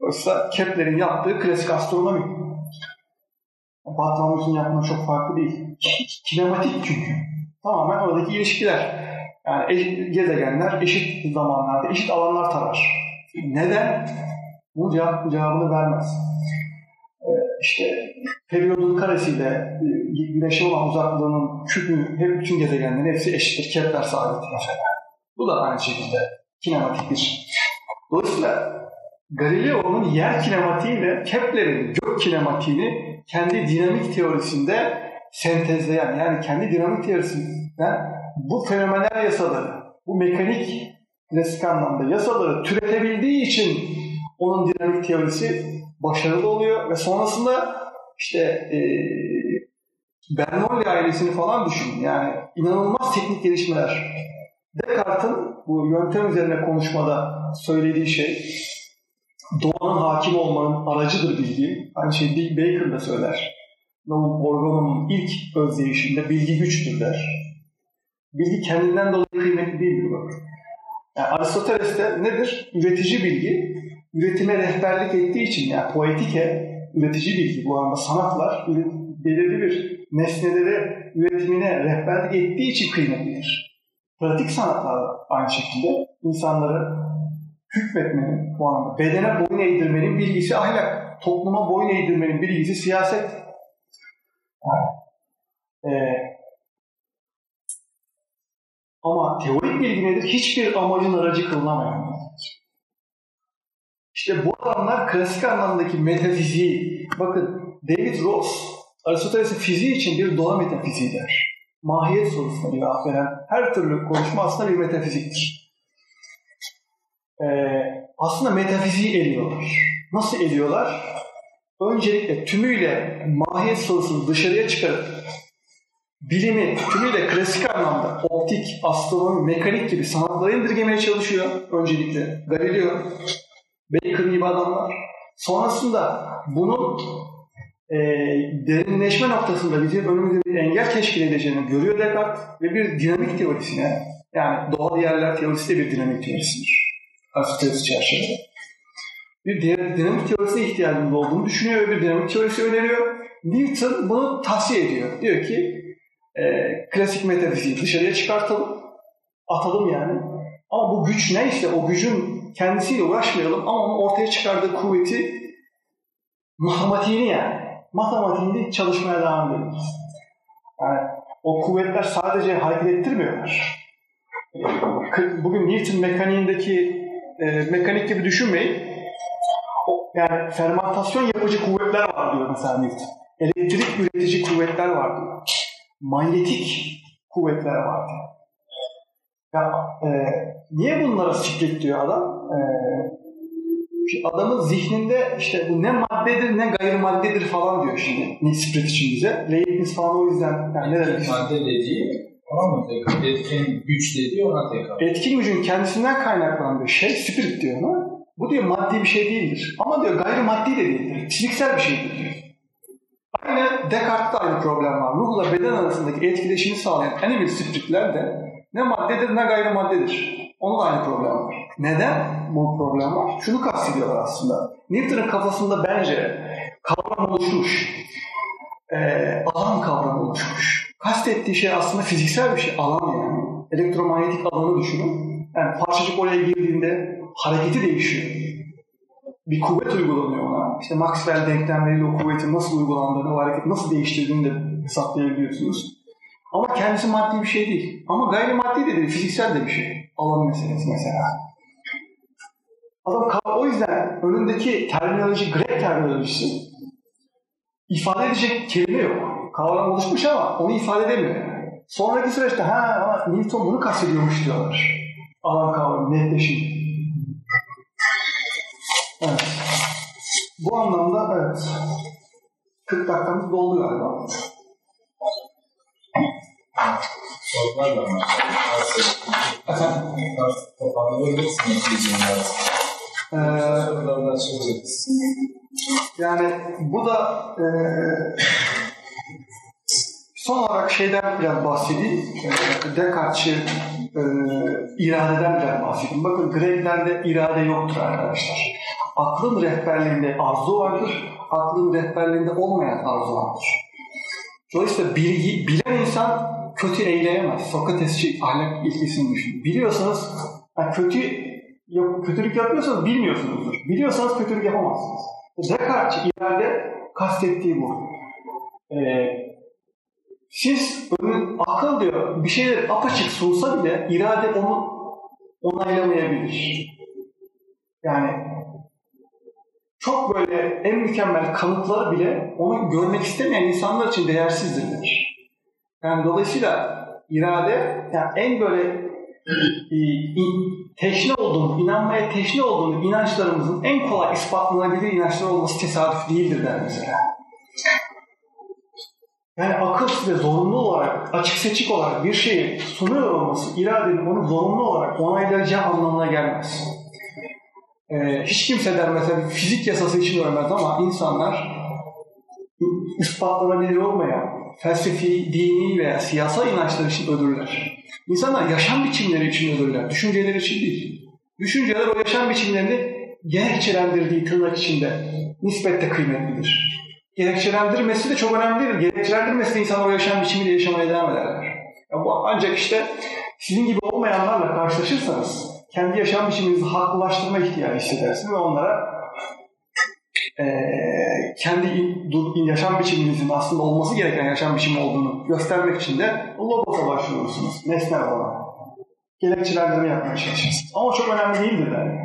Oysa Kepler'in yaptığı klasik astronomi. Bartolomeos'un yaptığı çok farklı değil. Kinematik çünkü. Tamamen oradaki ilişkiler. Yani gezegenler eşit zamanlarda, eşit alanlar tarar. Neden? Bu cevap, cevabını vermez. İşte periyodun karesiyle e, güneşe olan uzaklığının küpü, hep bütün gezegenlerin hepsi eşittir. Kepler sabit mesela. Bu da aynı şekilde kinematiktir. Dolayısıyla Galileo'nun yer kinematiğiyle Kepler'in gök kinematiğini kendi dinamik teorisinde sentezleyen, yani kendi dinamik teorisinden bu fenomenal yasaları, bu mekanik klasik anlamda yasaları türetebildiği için onun dinamik teorisi başarılı oluyor ve sonrasında işte e, Bernoulli ailesini falan düşünün. Yani inanılmaz teknik gelişmeler. Descartes'in bu yöntem üzerine konuşmada söylediği şey doğanın hakim olmanın aracıdır bilgi. Aynı şey Big Bacon da söyler. Noam Organon'un ilk özdeyişinde bilgi güçtür der. Bilgi kendinden dolayı kıymetli değildir bak. Yani Aristoteles de nedir? Üretici bilgi. Üretime rehberlik ettiği için yani poetike, üretici bilgi bu arada sanatlar belirli bir nesneleri üretimine rehberlik ettiği için kıymetlidir. Pratik sanatlar aynı şekilde insanları hükmetmenin, bu anlamda bedene boyun eğdirmenin bilgisi ahlak, topluma boyun eğdirmenin bilgisi siyaset. Yani, e, ama teorik bilgi nedir? Hiçbir amacın aracı kılınamayan İşte bu adamlar klasik anlamdaki metafiziği, bakın David Ross, Aristoteles'in fiziği için bir doğa metafiziği der. Mahiyet sorusuna cevap veren her türlü konuşma aslında bir metafiziktir. Ee, aslında metafiziği eliyorlar. Nasıl eliyorlar? Öncelikle tümüyle mahiyet sorusunu dışarıya çıkarıp bilimi tümüyle klasik anlamda optik, astronomi, mekanik gibi sanatlara indirgemeye çalışıyor öncelikle. Galileo, Bacon gibi adamlar. Sonrasında bunun e, derinleşme noktasında bizim önümüzde bir engel teşkil edeceğini görüyor Descartes ve bir dinamik teorisine yani doğal yerler teorisi de bir dinamik teorisidir. Aristoteles çerçevede. Bir dinamik teorisine ihtiyacımız olduğunu düşünüyor ve bir dinamik teorisi öneriyor. Newton bunu tavsiye ediyor. Diyor ki e, klasik metafiziği dışarıya çıkartalım, atalım yani. Ama bu güç neyse o gücün kendisiyle uğraşmayalım ama onun ortaya çıkardığı kuvveti matematiğini yani matematiğinde çalışmaya devam ediyoruz. Yani o kuvvetler sadece hareket ettirmiyorlar. Bugün Newton mekaniğindeki e, mekanik gibi düşünmeyin. O, yani fermentasyon yapıcı kuvvetler var diyor mesela Newton. Elektrik üretici kuvvetler var diyor. Manyetik kuvvetler var diyor. Ya, e, niye bunlara split diyor adam? E, adamın zihninde işte bu ne maddedir ne gayrimaddedir falan diyor şimdi Nispret için bize. Leibniz falan o yüzden yani ne demek Madde dediği ona mı tekrar? Etkin güç dediği ona tekrar. Etkin gücün kendisinden kaynaklanan bir şey, spirit diyor ona. Bu diyor maddi bir şey değildir. Ama diyor gayrimaddi de değildir. Fiziksel bir şeydir diyor. Aynı Descartes'te aynı problem var. Ruhla beden arasındaki etkileşimi sağlayan animal spiritler de ne maddedir ne gayrimaddedir. Onun da aynı problem var. Neden bu problem var? Şunu kastediyorlar aslında. Newton'un kafasında bence kavram oluşmuş. Ee, alan kavramı oluşmuş. Kastettiği şey aslında fiziksel bir şey. Alan yani. Elektromanyetik alanı düşünün. Yani parçacık oraya girdiğinde hareketi değişiyor. Bir kuvvet uygulanıyor ona. İşte Maxwell denklemleriyle o kuvvetin nasıl uygulandığını, o hareketi nasıl değiştirdiğini de hesaplayabiliyorsunuz. Ama kendisi maddi bir şey değil. Ama gayrimaddi de değil, fiziksel de bir şey. Alan meselesi mesela. Adam o yüzden önündeki terminoloji, Grek terminolojisi ifade edecek kelime yok. Kavram oluşmuş ama onu ifade edemiyor. Sonraki süreçte ha Newton bunu kastediyormuş diyorlar. Alan kavramı netleşince. Evet. Bu anlamda evet. 40 dakikamız doldu galiba. Sorular da var. Toparlayabilirsiniz bizimle. Ee, yani bu da e, son olarak şeyden biraz bahsedeyim. E, Descartes'çi e, iradeden biraz bahsedeyim. Bakın Greklerde irade yoktur arkadaşlar. Aklın rehberliğinde arzu vardır. Aklın rehberliğinde olmayan arzu vardır. Dolayısıyla bilgi, bilen insan kötü eyleyemez. Sokratesçi ahlak ilkesini düşün. Biliyorsanız yani kötü yap, kötülük yapıyorsanız bilmiyorsunuzdur. Biliyorsanız kötülük yapamazsınız. Descartes'ci irade kastettiği bu. Ee, siz akıl diyor bir şeyler apaçık sunsa bile irade onu onaylamayabilir. Yani çok böyle en mükemmel kanıtları bile onu görmek istemeyen insanlar için değersizdir. Yani dolayısıyla irade yani en böyle e, teşne olduğunu, inanmaya teşne olduğunu inançlarımızın en kolay ispatlanabilir inançlar olması tesadüf değildir der mesela. Yani akıl size zorunlu olarak, açık seçik olarak bir şeyi sunuyor olması, iradenin onu zorunlu olarak onaylayacağı anlamına gelmez. Ee, hiç kimse der mesela fizik yasası için ölmez ama insanlar ispatlanabilir olmayan felsefi, dini veya siyasal inançlar için ölürler. İnsanlar yaşam biçimleri için ölürler, düşünceleri için değil. Düşünceler o yaşam biçimlerini gerekçelendirdiği tırnak içinde nispette kıymetlidir. Gerekçelendirmesi de çok önemlidir. Gerekçelendirmesi de insanlar o yaşam biçimiyle yaşamaya devam ederler. Ya bu ancak işte sizin gibi olmayanlarla karşılaşırsanız kendi yaşam biçiminizi haklılaştırma ihtiyacı hissedersiniz ve onlara e, kendi yaşam biçiminizin aslında olması gereken yaşam biçimi olduğunu göstermek için de Logos'a başvurursunuz. Nesnel olarak. Gerekçelendirme yapmaya çalışırsınız. Ama çok önemli değildir yani.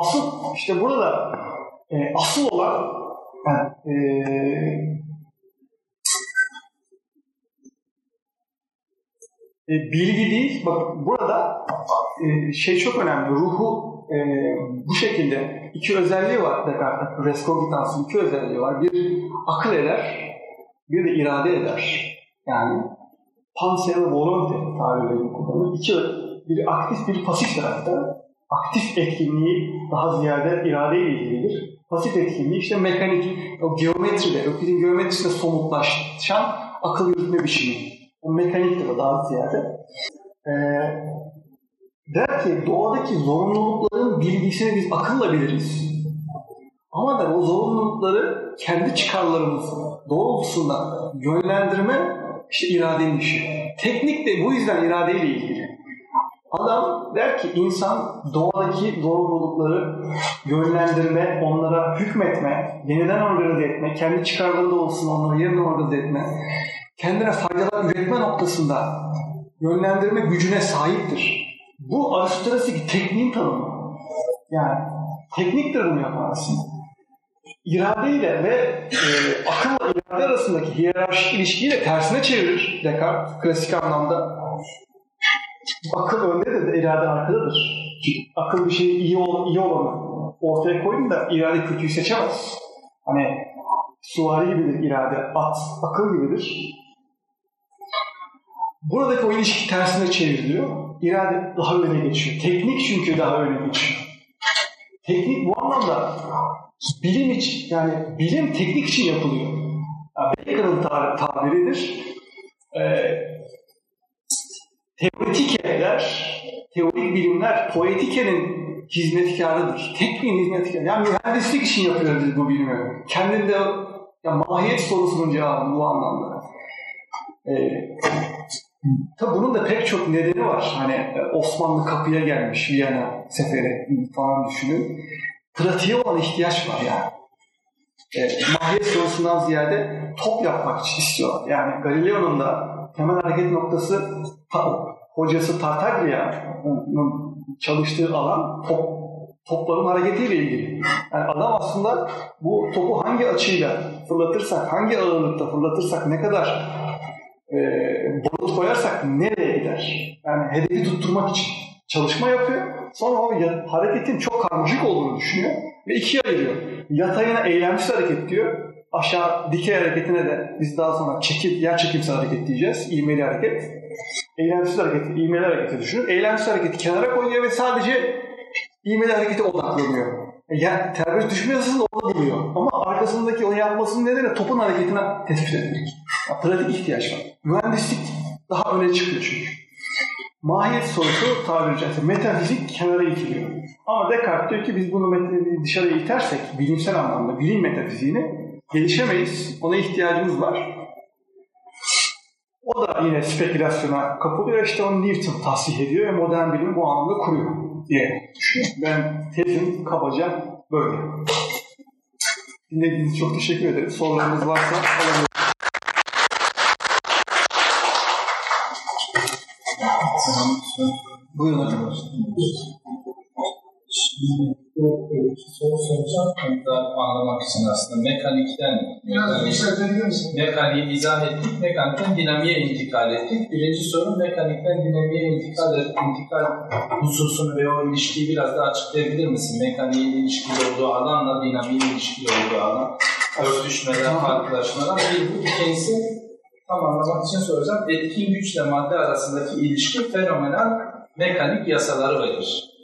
Asıl işte burada e, asıl olan yani, e, e, bilgi değil. Bak burada e, şey çok önemli. Ruhu e, bu şekilde iki özelliği var Descartes'in. Reskogitans'ın iki özelliği var. Bir akıl eder, bir de irade eder. Yani pansel volonte tabirlerini kullanır. İki, bir aktif, bir pasif tarafta. Aktif etkinliği daha ziyade irade ile ilgilidir. Pasif etkinliği işte mekanik, o geometride, Öklid'in geometrisinde somutlaşan akıl yürütme biçimi. O mekaniktir o daha ziyade. Ee, der ki doğadaki zorunlulukların bilgisini biz akılla biliriz. Ama da o zorunlulukları kendi çıkarlarımız doğrultusunda yönlendirme işte iradenin işi. Teknik de bu yüzden iradeyle ilgili. Adam der ki insan doğadaki zorunlulukları yönlendirme, onlara hükmetme, yeniden organize etme, kendi çıkarları da olsun onları yeniden organize etme, kendine faydalar üretme noktasında yönlendirme gücüne sahiptir. Bu Aristoteles'teki tekniğin tanımı. Yani tekniktir bunu yapan aslında. İradeyle ve e, akılla irade arasındaki hiyerarşik ilişkiyi de tersine çevirir Descartes klasik anlamda. Akıl öndedir de irade arkadadır. Akıl bir şeyi iyi, ol, iyi olanı ortaya koyun da irade kötüyü seçemez. Hani suvari gibidir irade, at, akıl gibidir. Buradaki o ilişki tersine çevriliyor. İrade daha öne geçiyor. Teknik çünkü daha öne geçiyor. Teknik bu anlamda bilim için, yani bilim teknik için yapılıyor. Yani Bacon'ın tar- tabiridir. Ee, teoretikeler, teorik bilimler poetikenin hizmetkarıdır. Tekniğin hizmetkarı. Yani mühendislik için yapıyoruz bu bilimi. Kendinde ya mahiyet sorusunun cevabı bu anlamda. Ee, Tabi bunun da pek çok nedeni var. Hani e, Osmanlı kapıya gelmiş Viyana seferi falan düşünün. Pratiğe olan ihtiyaç var yani. E, mahiyet sorusundan ziyade top yapmak için istiyorlar. Yani Galileo'nun da temel hareket noktası ta, hocası Tartaglia'nın çalıştığı alan top, topların hareketiyle ilgili. Yani adam aslında bu topu hangi açıyla fırlatırsak, hangi ağırlıkta fırlatırsak, ne kadar e, barut koyarsak nereye gider? Yani hedefi tutturmak için çalışma yapıyor. Sonra o hareketin çok karmaşık olduğunu düşünüyor ve ikiye ayırıyor. Yatayına eylemsiz hareket diyor. Aşağı dikey hareketine de biz daha sonra çekip yer çekimsel hareket diyeceğiz. İğmeli hareket. Eylemsiz hareketi, iğmeli hareketi düşünün. Eylemsiz hareketi kenara koyuyor ve sadece iğmeli harekete odaklanıyor. Yani terbiyet düşme yasasını orada buluyor. Ama arkasındaki onu yapmasının nedeni topun hareketine tespit. Yani pratik ihtiyaç var. Mühendislik daha öne çıkıyor çünkü. Mahiyet sorusu tabiri caizse metafizik kenara itiliyor. Ama Descartes diyor ki biz bunu dışarıya itersek bilimsel anlamda bilim metafiziğini gelişemeyiz. Ona ihtiyacımız var. O da yine spekülasyona kapılıyor. İşte onu Newton tahsih ediyor ve modern bilimi bu anlamda kuruyor. Diye düşünüyorum. Ben tezim kabaca böyle. Dinlediğiniz çok teşekkür ederim. Sorularınız varsa alabilirim. Buyurun hocam. Şimdi bu soru soracağım. De anlamak için aslında mekanikten mekanik, mekaniği izah ettik, mekanikten dinamiğe intikal ettik. Birinci soru mekanikten dinamiğe intikal, intikal hususunu ve o ilişkiyi biraz daha açıklayabilir misin? Mekaniğin ilişkili olduğu alanla dinamiğin ilişkili olduğu alan, örtüşmeler, farklılaşmalar. Bir bu ikincisi tam anlamak için soracağım. Etkin güçle madde arasındaki ilişki fenomenal mekanik yasaları verir.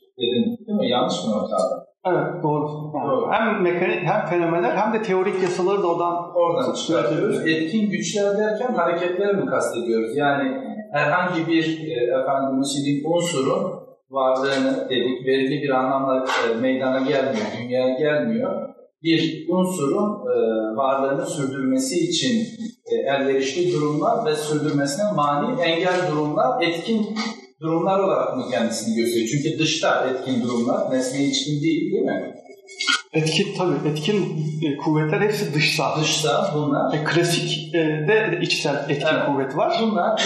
Yanlış mı Murat abi? Evet doğru. Yani Doğru. Hem mekanik hem fenomenal hem de teorik yasaları da oradan Oradan çıkartıyoruz. Etkin güçler derken hareketleri mi kastediyoruz? Yani herhangi bir e, efendim müsilin unsurun varlığını dedik, belirli bir anlamda e, meydana gelmiyor, dünyaya gelmiyor. Bir unsurun e, varlığını sürdürmesi için e, elverişli durumlar ve sürdürmesine mani engel durumlar etkin durumlar olarak mı kendisini gösteriyor? Çünkü dışta etkin durumlar, nesneye ilişkin değil değil mi? etkin tabii etkin e, kuvvetler hepsi dışsal. Dışta bunlar E, klasik e, de içsel etkin Evet. kuvvet var. Bunlar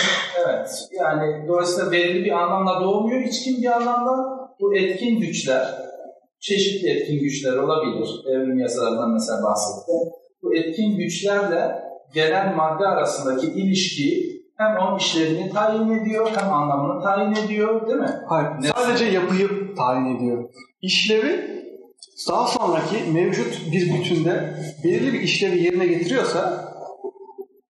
evet yani dolayısıyla belirli bir anlamda doğmuyor. İçkin bir anlamda bu etkin güçler çeşitli etkin güçler olabilir. Evrim yasalarından mesela bahsetti. Bu etkin güçlerle gelen madde arasındaki ilişkiyi hem onun işlevini tayin ediyor hem anlamını tayin ediyor değil mi? Hayır, Ne- sadece yapıyı tayin ediyor. İşlevi daha sonraki mevcut bir bütünde belirli bir işlevi yerine getiriyorsa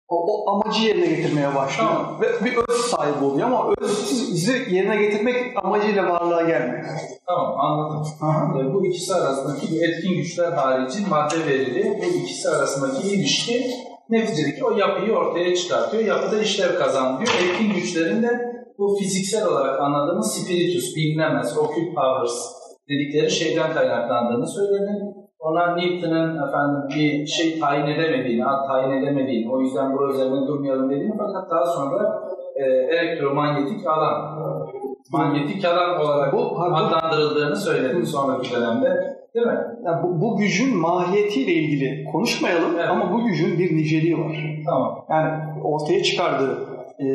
o, o amacı yerine getirmeye başlıyor. Tamam. Ve bir öz sahibi oluyor ama özü yerine getirmek amacıyla varlığa gelmiyor. Tamam anladım. Aha. E, bu ikisi arasındaki etkin güçler harici madde verili bu ikisi arasındaki ilişki neticedeki o yapıyı ortaya çıkartıyor. Yapıda işlev kazandırıyor. Etkin güçlerin de bu fiziksel olarak anladığımız spiritus, bilinemez, occult powers dedikleri şeyden kaynaklandığını söyledi. Ona Newton'un efendim bir şey tayin edemediğini, ad tayin edemediğini, o yüzden bu üzerine durmayalım dediğini fakat daha sonra e, elektromanyetik alan, manyetik alan olarak Bu- adlandırıldığını söyledi sonraki dönemde. Değil mi? Yani bu, bu gücün mahiyetiyle ilgili konuşmayalım Evet. ama bu gücün bir niceliği var. Tamam. Yani ortaya çıkardığı e,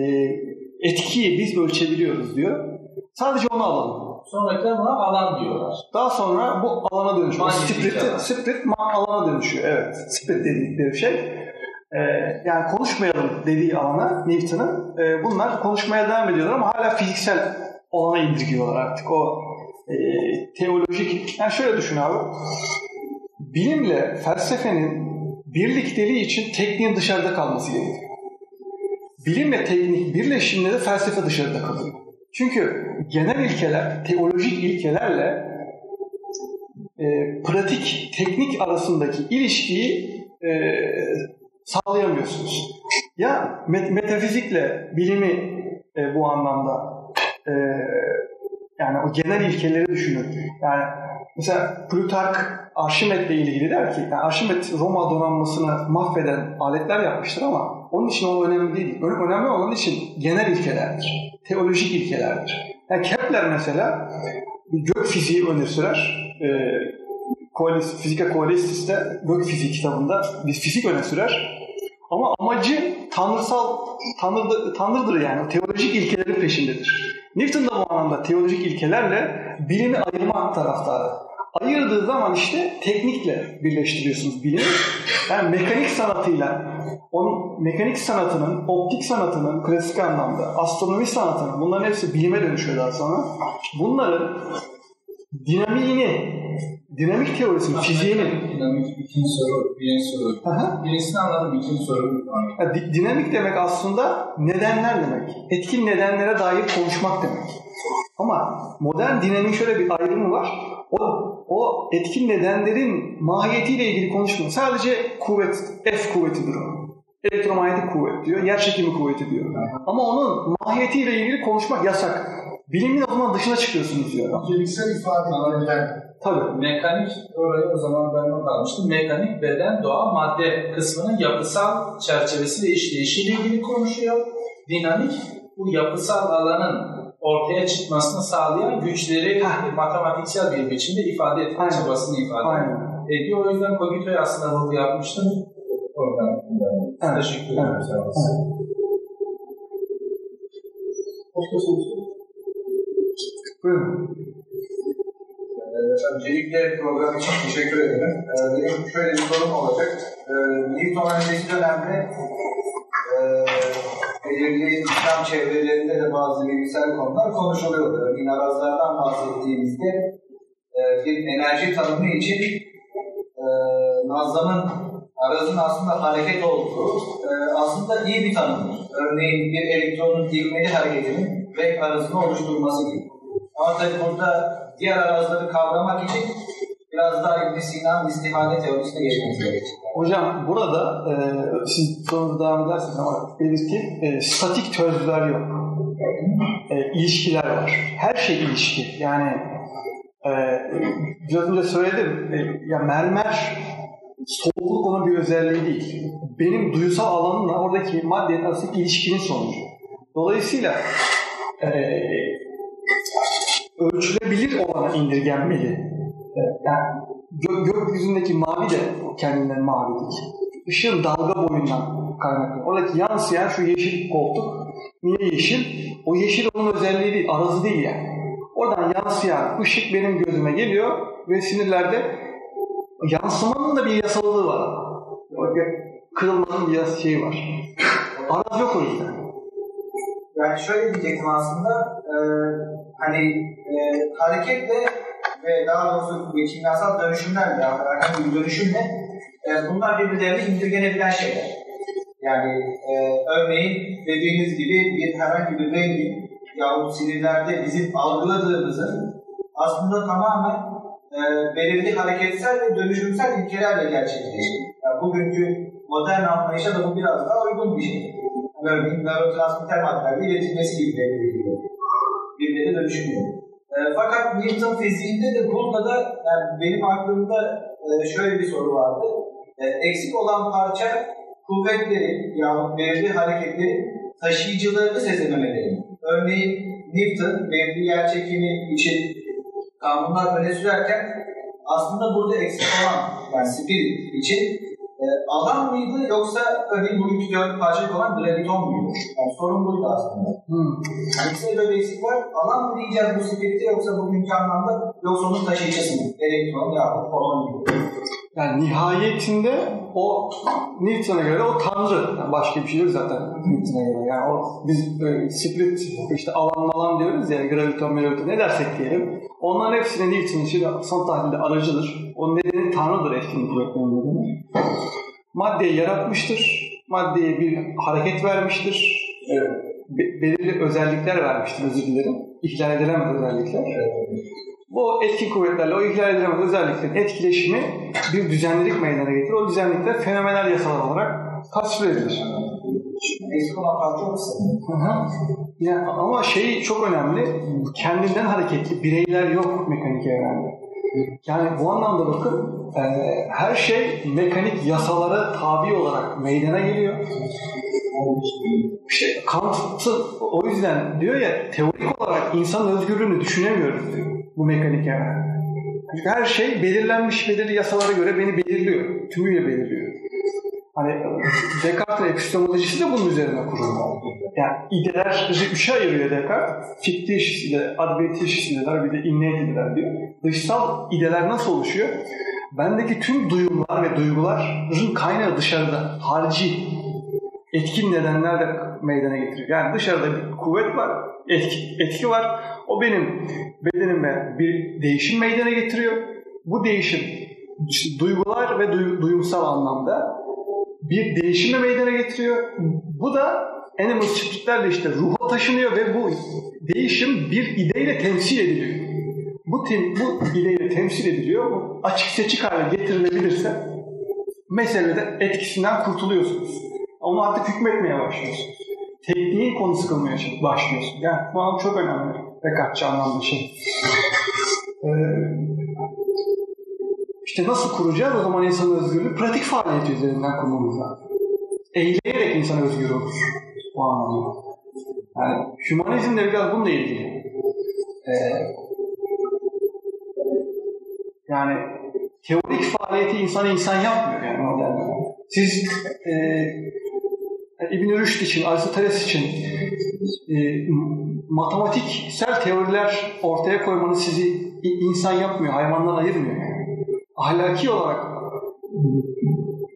etkiyi biz ölçebiliyoruz diyor. Sadece onu alalım. Sonrakiler buna alan diyorlar. Daha sonra bu alana dönüşüyor. Split, alan. split alana dönüşüyor. Evet. Split dedikleri şey. Ee, yani konuşmayalım dediği alana Newton'ın e, bunlar konuşmaya devam ediyorlar ama hala fiziksel alana indirgiyorlar artık. O e, teolojik yani şöyle düşün abi. Bilimle felsefenin birlikteliği için tekniğin dışarıda kalması gerekiyor. Bilimle teknik birleşiminde de felsefe dışarıda kalıyor. Çünkü genel ilkeler, teolojik ilkelerle e, pratik, teknik arasındaki ilişkiyi e, sağlayamıyorsunuz. Ya met- metafizikle bilimi e, bu anlamda e, yani o genel ilkeleri düşünün. Yani mesela Plutark Arşimet'le ilgili der ki, yani Arşimet Roma donanmasını mahveden aletler yapmıştır ama onun için o önemli değil. Önemli olan için genel ilkelerdir. Teolojik ilkelerdir. Yani Kepler mesela gök fiziği öne sürer. E, Koalis, Fizika Koalistis'te gök fiziği kitabında bir fizik öne sürer. Ama amacı tanrısal, tanrıdır, tanrıdır yani. Teolojik ilkelerin peşindedir. Newton da bu anlamda teolojik ilkelerle bilimi ayırma taraftarı. Ayırdığı zaman işte teknikle birleştiriyorsunuz bilimi. Yani mekanik sanatıyla, onun mekanik sanatının, optik sanatının klasik anlamda, astronomi sanatının bunların hepsi bilime dönüşüyor daha sonra. Bunların dinamiğini, dinamik teorisini, fiziğini, Dinamik ikinci soru, birinci soru. Birincisini anladım, ikinci soru. Ya, di- dinamik demek aslında nedenler demek. Etkin nedenlere dair konuşmak demek. Ama modern dinamiğin şöyle bir ayrımı var. O, o etkin nedenlerin mahiyetiyle ilgili konuşmuyor. Sadece kuvvet, F kuvvetidir o. Elektromanyetik kuvvet diyor, yer çekimi kuvveti diyor. Ama onun mahiyetiyle ilgili konuşmak yasak. Bilimin o dışına çıkıyorsunuz diyor. Fiziksel ifadelerden Tabii. Mekanik, orayı o zaman ben not almıştım. Mekanik, beden, doğa, madde kısmının yapısal çerçevesi ve işleyişiyle ilgili konuşuyor. Dinamik, bu yapısal alanın ortaya çıkmasını sağlayan güçleri matematiksel bir biçimde ifade etme Aynen. çabasını ifade Aynen. ediyor. O yüzden Kogito'ya aslında vurgu yapmıştım. Oradan Evet. teşekkür ederim. Evet. Başka soru? Buyurun. Ee, Öncelikle program için teşekkür ederim. Ee, Benim şöyle bir sorum olacak. Ee, Newton önceki dönemde e, belirli İslam çevrelerinde de bazı bilgisayar konular konuşuluyordu. Örneğin arazlardan bahsettiğimizde e, bir enerji tanımı için e, arazın aslında hareket olduğu e, aslında iyi bir tanımdır. Örneğin bir elektronun ivmeli hareketinin renk arazını oluşturması gibi. Tabii burada diğer arazları kavramak için biraz daha İbn Sina'nın istihane teorisine geçmemiz gerekecek. Hocam burada e, siz sorunuza devam ederseniz ama belirteyim e, statik tözler yok. E, ilişkiler var. Her şey ilişki. Yani e, biraz önce söyledim. E, ya mermer soğukluk onun bir özelliği değil. Benim duysal alanımla oradaki maddenin arasındaki ilişkinin sonucu. Dolayısıyla e, ölçülebilir olana indirgenmeli. Yani gö- gökyüzündeki mavi de kendinden mavi değil. Işığın dalga boyundan kaynaklı. Oradaki yansıyan şu yeşil koltuk, niye yeşil? O yeşil onun özelliği değil, arazı değil yani. Oradan yansıyan ışık benim gözüme geliyor ve sinirlerde yansımanın da bir yasallığı var. Kırılmanın bir şeyi var. Araz yok o yüzden. Yani şöyle diyecektim aslında, e, hani e, hareketle ve daha doğrusu bir kimyasal dönüşümlerle, herhangi bir dönüşümle e, bunlar birbirlerine indirgenebilen şeyler. Yani e, örneğin dediğiniz gibi bir herhangi bir rengin yahut sinirlerde bizim algıladığımızın aslında tamamen e, belirli hareketsel ve dönüşümsel ilkelerle gerçekleşiyor. Yani bugünkü modern anlayışa da bu biraz daha uygun bir şey. Örneğin nörotransmitter maddelerle iletilmesi gibi belirleniyor. Birbirine dönüşümüyor. E, fakat Newton fiziğinde de burada da yani benim aklımda e, şöyle bir soru vardı. E, eksik olan parça kuvvetlerin yahut belirli hareketlerin taşıyıcılarını sezememeleri. Örneğin Newton belirli yer çekimi için kanunlar öne sürerken aslında burada eksik olan yani spirit için e, alan mıydı yoksa örneğin bugünkü teorik parçacık olan graviton muydu? Yani sorun buydu aslında. Hmm. Yani ikisinde bir eksik var. Alan mı diyeceğiz bu spiriti yoksa bugünkü anlamda yoksa onun taşıyıcısı mı? Elektron yahut foton gibi. Yani nihayetinde o Newton'a göre o tanrı. Yani başka bir şey yok zaten Newton'a göre. Yani o biz e, split işte alan malan diyoruz ya graviton graviton ne dersek diyelim. Onların hepsine Newton için son tahlilde aracıdır. O nedeni tanrıdır etkin kuvvetlerin nedeni. Maddeyi yaratmıştır. Maddeye bir hareket vermiştir. Be- belirli özellikler vermiştir özür dilerim. İhlal edilemez özellikler. Bu etki kuvvetlerle o ihlal edilemez özelliklerin etkileşimi bir düzenlilik meydana getirir. O düzenlikler fenomenal yasalar olarak tasvir edilir. Yani ama şey çok önemli, kendinden hareketli bireyler yok mekanik evrende. Yani bu anlamda bakın, e, her şey mekanik yasalara tabi olarak meydana geliyor. İşte Kant'ı o yüzden diyor ya, teorik olarak insan özgürlüğünü düşünemiyoruz diyor bu mekanik evrende. Çünkü her şey belirlenmiş belirli yasalara göre beni belirliyor, tümüyle belirliyor. Hani Descartes'in epistemolojisi de bunun üzerine kurulu. Yani ideler üçe ayırıyor Descartes. Fikti ilişkisiyle, adabiyeti ilişkisiyle, bir de innate ideler diyor. Dışsal ideler nasıl oluşuyor? Bendeki tüm duyumlar ve duyguların kaynağı dışarıda, harici, etkin nedenler de meydana getiriyor. Yani dışarıda bir kuvvet var, etki, etki var. O benim bedenime bir değişim meydana getiriyor. Bu değişim işte duygular ve duy- duyumsal anlamda bir değişimi meydana getiriyor. Bu da animal spiritlerle işte ruha taşınıyor ve bu değişim bir ideyle temsil ediliyor. Bu, tem, bu ideyle temsil ediliyor. Bu açık seçik hale getirilebilirse meselede etkisinden kurtuluyorsunuz. Onu artık hükmetmeye başlıyorsunuz. Tekniğin konusu kılmaya başlıyorsun. Yani bu anlam çok önemli. Rekatçı anlamda şey. Ee, işte nasıl kuracağız o zaman insan özgürlüğü? Pratik faaliyet üzerinden kurmamız lazım. Eğleyerek insan özgür olur. O anlamda. Yani hümanizm de biraz bununla ilgili. Ee, yani teorik faaliyeti insan insan yapmıyor yani modern Siz e, İbn Rüşd için, Aristoteles için e, matematiksel teoriler ortaya koymanız sizi insan yapmıyor, hayvandan ayırmıyor. Ahlaki olarak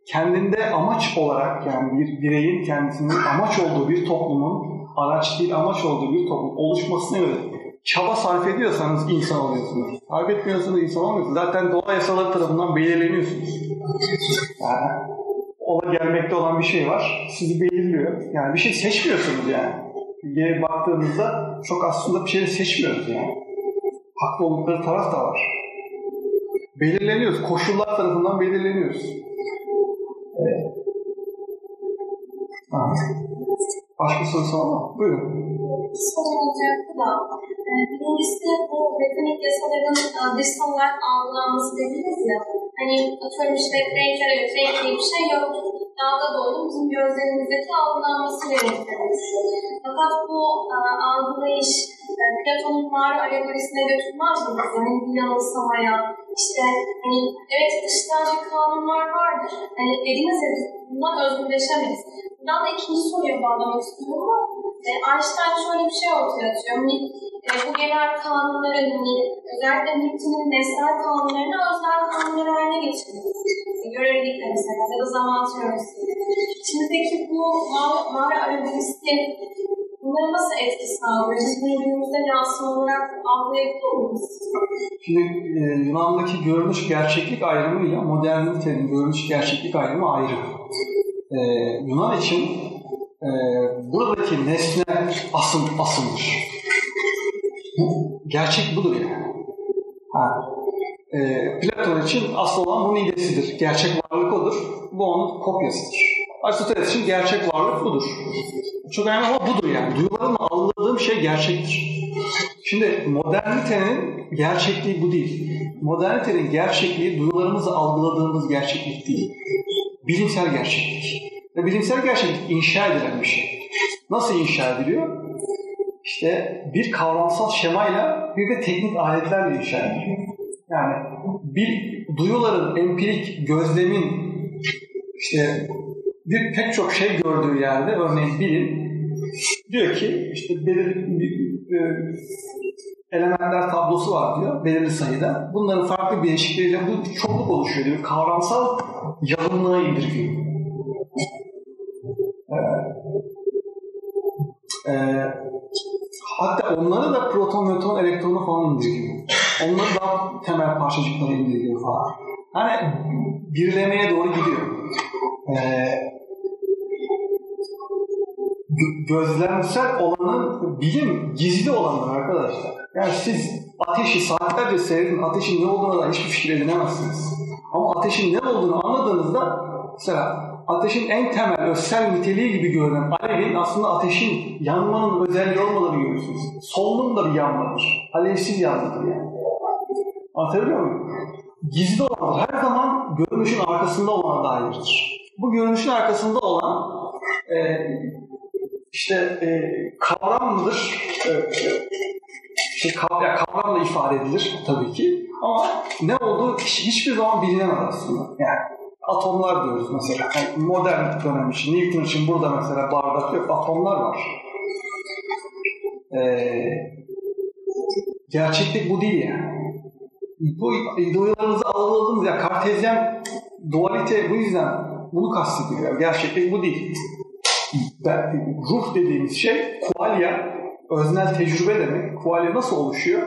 kendinde amaç olarak yani bir bireyin kendisinin amaç olduğu bir toplumun araç değil amaç olduğu bir toplum oluşmasına göre çaba sarf ediyorsanız insan oluyorsunuz. Sarf etmiyorsanız insan olmuyorsunuz. Zaten doğa yasaları tarafından belirleniyorsunuz. Yani ola gelmekte olan bir şey var. Sizi belirliyor. Yani bir şey seçmiyorsunuz yani. Geri baktığınızda çok aslında bir şey seçmiyoruz yani. Haklı oldukları taraf da var. Belirleniyoruz. Koşullar tarafından belirleniyoruz. Evet. Ha. Başka soru var mı? Buyurun. Bir soru olacaktı da. E, birincisi bu mekanik yasaların e, dışsal olarak algılanması dediniz ya. Hani atıyorum işte renk diye bir şey yok. Dalga boyu bizim gözlerimizdeki algılanması oluşuyor. Fakat bu e, algılayış Platon'un mağara alegorisine götürmez mi bizi? Hani bir yanılsamaya, işte hani evet dışsal kanunlar vardır. Hani dediğiniz gibi bundan özgürleşemeyiz. Buradan da ikinci soruya bağlamak istiyorum ama e, Einstein şöyle bir şey ortaya atıyor. Hani, e, bu genel kanunların hani, özellikle Newton'un nesnel kanunlarını özel kanunlar haline getiriyor. E, görelilikle mesela ya da zaman teorisi. Şimdi peki bu mağara arabolisti bunlara nasıl etki sağlıyor? Biz bunu günümüzde yansıma olarak algılayabiliyor muyuz? Şimdi e, Yunan'daki görünüş gerçeklik ayrımıyla modernitenin görünüş gerçeklik ayrımı ayrı e, Yunan için e, buradaki nesne asıl asıldır. Bu, gerçek budur yani. Ha. E, Platon için asıl olan bunun idesidir. Gerçek varlık odur. Bu onun kopyasıdır. Aristoteles için gerçek varlık budur. Çok önemli ama budur yani. Duyularımla algıladığım şey gerçektir. Şimdi modernitenin gerçekliği bu değil. Modernitenin gerçekliği duyularımızla algıladığımız gerçeklik değil bilimsel gerçeklik. Ve bilimsel gerçeklik inşa edilen bir şey. Nasıl inşa ediliyor? İşte bir kavramsal şemayla bir de teknik aletlerle inşa ediliyor. Yani bir duyuların empirik gözlemin işte bir pek çok şey gördüğü yerde örneğin bilim diyor ki işte belirli bir, e, elementler tablosu var diyor belirli sayıda. Bunların farklı bileşikleriyle bu çokluk oluşuyor diyor. Kavramsal yalınlığa indirgiyor. Ee, e, hatta onları da proton, nötron, elektronu falan indiriyor. Onları daha temel parçacıkları indiriyor falan. Hani birlemeye doğru gidiyor. Gözlemsel olanın bilim gizli olandır arkadaşlar. Yani siz ateşi saatlerce seyredin, ateşin ne olduğuna da hiçbir fikir edinemezsiniz. Ama ateşin ne olduğunu anladığınızda mesela ateşin en temel özsel niteliği gibi görünen alevin aslında ateşin yanmanın özelliği olmadığını görürsünüz. Solunum da bir yanmadır. Alevsiz yanmadır yani. Anlatabiliyor muyum? Gizli olan her zaman görünüşün arkasında olana dairdir. Bu görünüşün arkasında olan e, işte e, kavram mıdır? E, şey, kavramla ifade edilir tabii ki. Ama ne olduğu hiçbir zaman bilinemez aslında. Yani atomlar diyoruz mesela. Yani modern dönem için, Newton için burada mesela bardak yok, atomlar var. Ee, gerçeklik bu değil yani. Bu duyularımızı algıladığımız ya kartezyen dualite bu yüzden bunu kastediyor. Gerçeklik bu değil. Ruh dediğimiz şey kualya, öznel tecrübe demek. Kualya nasıl oluşuyor?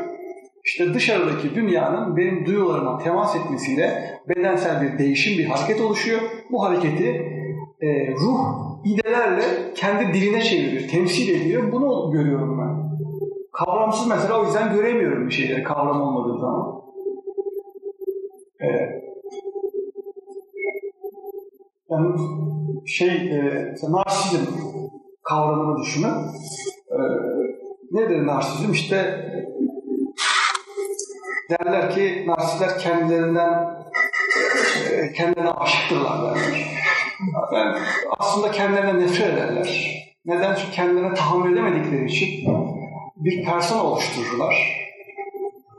İşte dışarıdaki dünyanın benim duyularıma temas etmesiyle bedensel bir değişim, bir hareket oluşuyor. Bu hareketi e, ruh idelerle kendi diline çeviriyor, temsil ediyor. Bunu görüyorum ben. Kavramsız mesela o yüzden göremiyorum bir şeyleri kavram olmadığı zaman. Evet. Yani şey, e, narsizm kavramını düşünün. E, nedir narsizm? İşte derler ki narsistler kendilerinden e, kendilerine aşıktırlar derler. Yani aslında kendilerine nefret ederler. Neden? Çünkü kendilerine tahammül edemedikleri için bir person oluştururlar.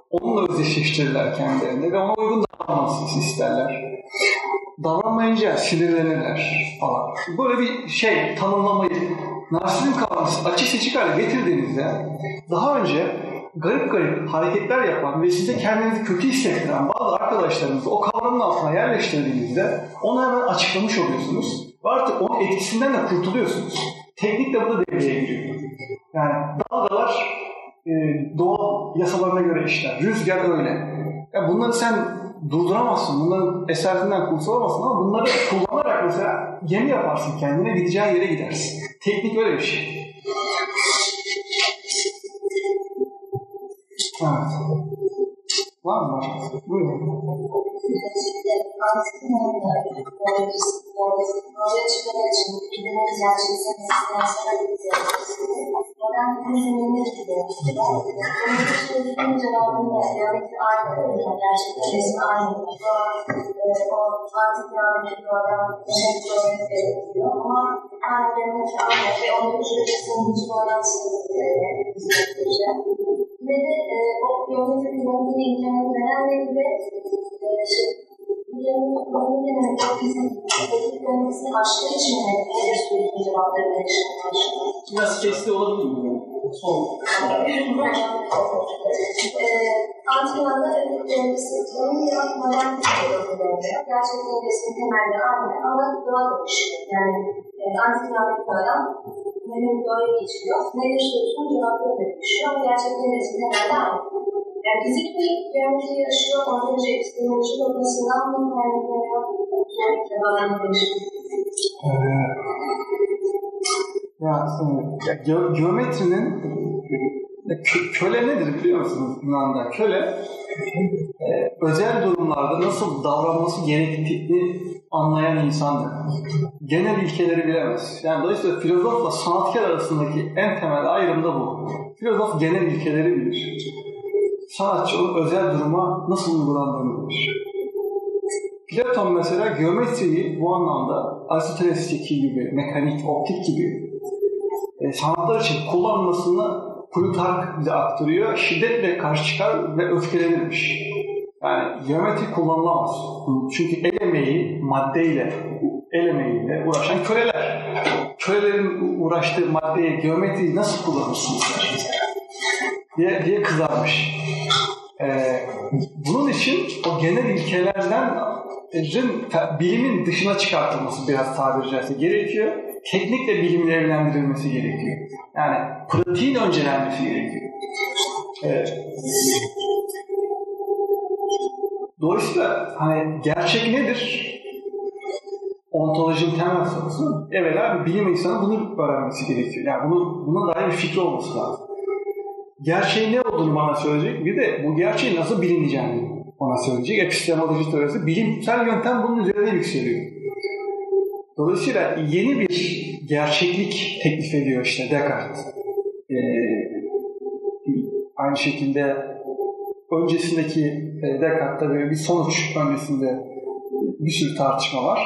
Onunla özdeşleştirirler kendilerini ve ona uygun davranmasını isterler. Davranmayınca sinirlenirler falan. Böyle bir şey, tanımlamayı narsizm kavramı açık seçik hale getirdiğinizde daha önce garip garip hareketler yapan ve size kendinizi kötü hissettiren bazı arkadaşlarınızı o kavramın altına yerleştirdiğinizde onu hemen açıklamış oluyorsunuz. Ve artık onun etkisinden de kurtuluyorsunuz. Teknik de burada devreye giriyor. Yani dalgalar e, doğal yasalarına göre işler. Rüzgar öyle. Ya bunları sen durduramazsın. Bunların eserinden kurtulamazsın ama bunları kullanarak mesela gemi yaparsın kendine gideceğin yere gidersin. Teknik öyle bir şey. Evet. Var mı? Buyurun. Ortaya çıkmak için bildiğimiz gerçekten modern biliminin ne gibi? Bunun için cevabında geometri aynı, gerçekten resmi aynı. O antik bu adam geometri gerekiyor ama aynı geometri aynı ve onun ücreti sonucu olan göstereceğim. Ve de o geometri kullanımını incelemek önemli ve şey, Biraz sesli olabilir mi? Son. Ödüllerimizin cevap modern gerçekten resmi temelde aynı ama doğa değişiyor. Yani antikranda adam benim doğaya geçiyor. Ne yaşıyorsun cevapları değişiyor. Gerçekten resmi temelde aynı. Yani fizik bir geometri yaşıyor, ontoloji, epistemoloji noktasından bu kaynaklanıyor. Sürekli bağlamı değişiyor. Ya, ya ge- geometrinin e, kö- köle nedir biliyor musunuz Yunan'da? Köle e, özel durumlarda nasıl davranması gerektiğini anlayan insandır. Genel ilkeleri bilemez. Yani dolayısıyla filozofla sanatkar arasındaki en temel ayrım da bu. Filozof genel ilkeleri bilir. Sanatçı onun özel duruma nasıl uygulandığını bilir. Platon mesela geometriyi bu anlamda Aristoteles'teki gibi, mekanik, optik gibi e, sanatlar için kullanmasını Plutark bize aktarıyor. Şiddetle karşı çıkar ve öfkelenirmiş. Yani geometri kullanılamaz. Çünkü el emeği maddeyle, el emeğiyle uğraşan köleler. Kölelerin uğraştığı maddeyi, geometriyi nasıl kullanırsınız diye, diye kızarmış. Ee, bunun için o genel ilkelerden bilimin dışına çıkartılması biraz tabiri caizse gerekiyor. Teknikle bilimin evlendirilmesi gerekiyor. Yani pratiğin öncelenmesi gerekiyor. Evet. Dolayısıyla hani gerçek nedir? Ontolojinin temel sorusu. Evvela bir bilim insanı bunu öğrenmesi gerekiyor. Yani bunu, buna dair bir fikri olması lazım. Gerçeğin ne olduğunu bana söyleyecek. Bir de bu gerçeğin nasıl bilineceğini ona söyleyecek. Epistemoloji teorisi. Bilimsel yöntem bunun üzerine yükseliyor. Dolayısıyla yeni bir gerçeklik teklif ediyor işte Descartes. Ee, aynı şekilde öncesindeki e, Descartes'ta böyle bir sonuç öncesinde bir sürü tartışma var.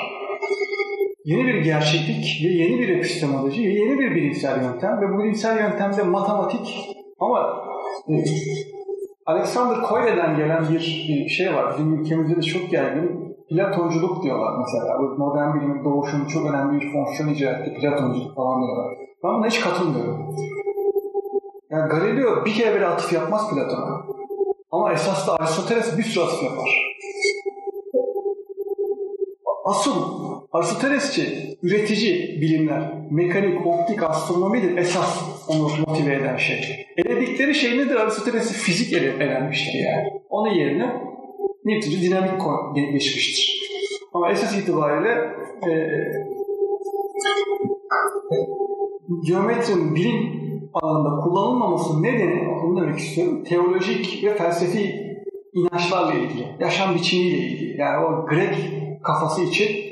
Yeni bir gerçeklik ve yeni bir epistemoloji ve yeni bir bilimsel yöntem ve bu bilimsel yöntemde matematik ama e, Alexander Koyle'den gelen bir, şey var. Bizim ülkemizde de çok yaygın. Platonculuk diyorlar mesela. Bu modern bilimin doğuşunun çok önemli bir fonksiyon icra etti. Platonculuk falan diyorlar. Ben buna hiç katılmıyorum. Yani Galileo bir kere bile atıf yapmaz Platon'a. Ama esas da Aristoteles bir sürü atıf yapar. Asıl Aristotelesçi, üretici bilimler, mekanik, optik, astronomidir esas onu motive eden şey. Eledikleri şey nedir? Aristoteles'i fizik ele, elenmiştir yani. Onun yerine Newton'cu dinamik geçmiştir. Ama esas itibariyle e, geometrinin bilim alanında kullanılmaması nedeni, onu demek istiyorum, teolojik ve felsefi inançlarla ilgili, yaşam biçimiyle ilgili. Yani o Grek kafası için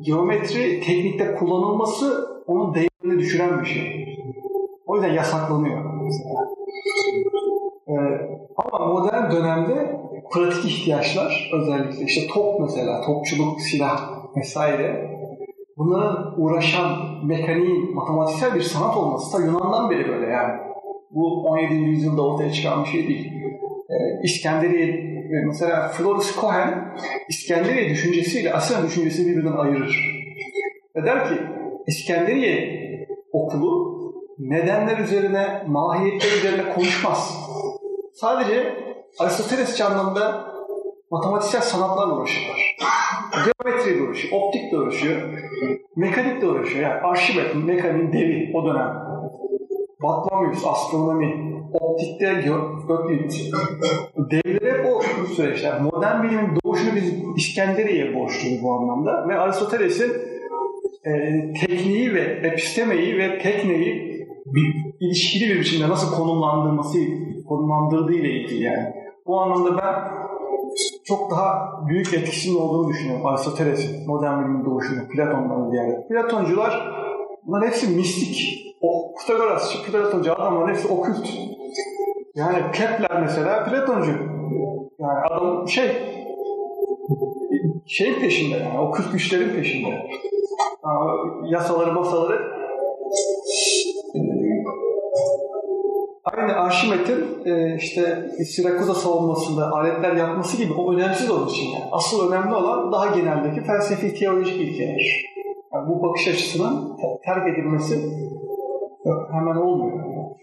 geometri teknikte kullanılması onun değerini düşüren bir şey. O yüzden yasaklanıyor. Ee, ama modern dönemde pratik ihtiyaçlar özellikle işte top mesela, topçuluk, silah vesaire bunların uğraşan mekaniğin matematiksel bir sanat olması da Yunan'dan beri böyle yani. Bu 17. yüzyılda ortaya çıkan bir şey değil. Ee, İskenderiye mesela Floris Cohen İskenderiye düşüncesiyle Asya düşüncesi birbirinden ayırır. Ve der ki İskenderiye okulu nedenler üzerine, mahiyetler üzerine konuşmaz. Sadece Aristoteles anlamda matematiksel sanatlarla uğraşıyorlar. Geometriyle uğraşıyor, optikle uğraşıyor, mekanikle uğraşıyor. Yani Arşimet, mekaniğin devi o dönem. Batlamyus, astronomi, optikte Öklit. Devleri hep o süreçler. Modern bilimin doğuşunu biz İskenderiye'ye borçluyuz bu anlamda. Ve Aristoteles'in e, tekniği ve epistemeyi ve tekneyi bir, ilişkili bir biçimde nasıl konumlandırması, konumlandırdığı ile ilgili yani. Bu anlamda ben çok daha büyük etkisinin olduğunu düşünüyorum Aristoteles'in modern bilimin doğuşunu, Platon'dan ziyade. Platoncular bunların hepsi mistik. O Pitagorasçı, Platoncu adamların hepsi okült. Yani Kepler mesela Platoncu. Yani adam şey şey peşinde yani okült güçlerin peşinde. Yasaları, basaları aynı Arşimet'in e, işte Sirakuza savunmasında aletler yapması gibi o önemsiz onun için. Yani. Asıl önemli olan daha geneldeki felsefi teolojik ilkeler. Yani bu bakış açısının terk edilmesi hemen olmuyor.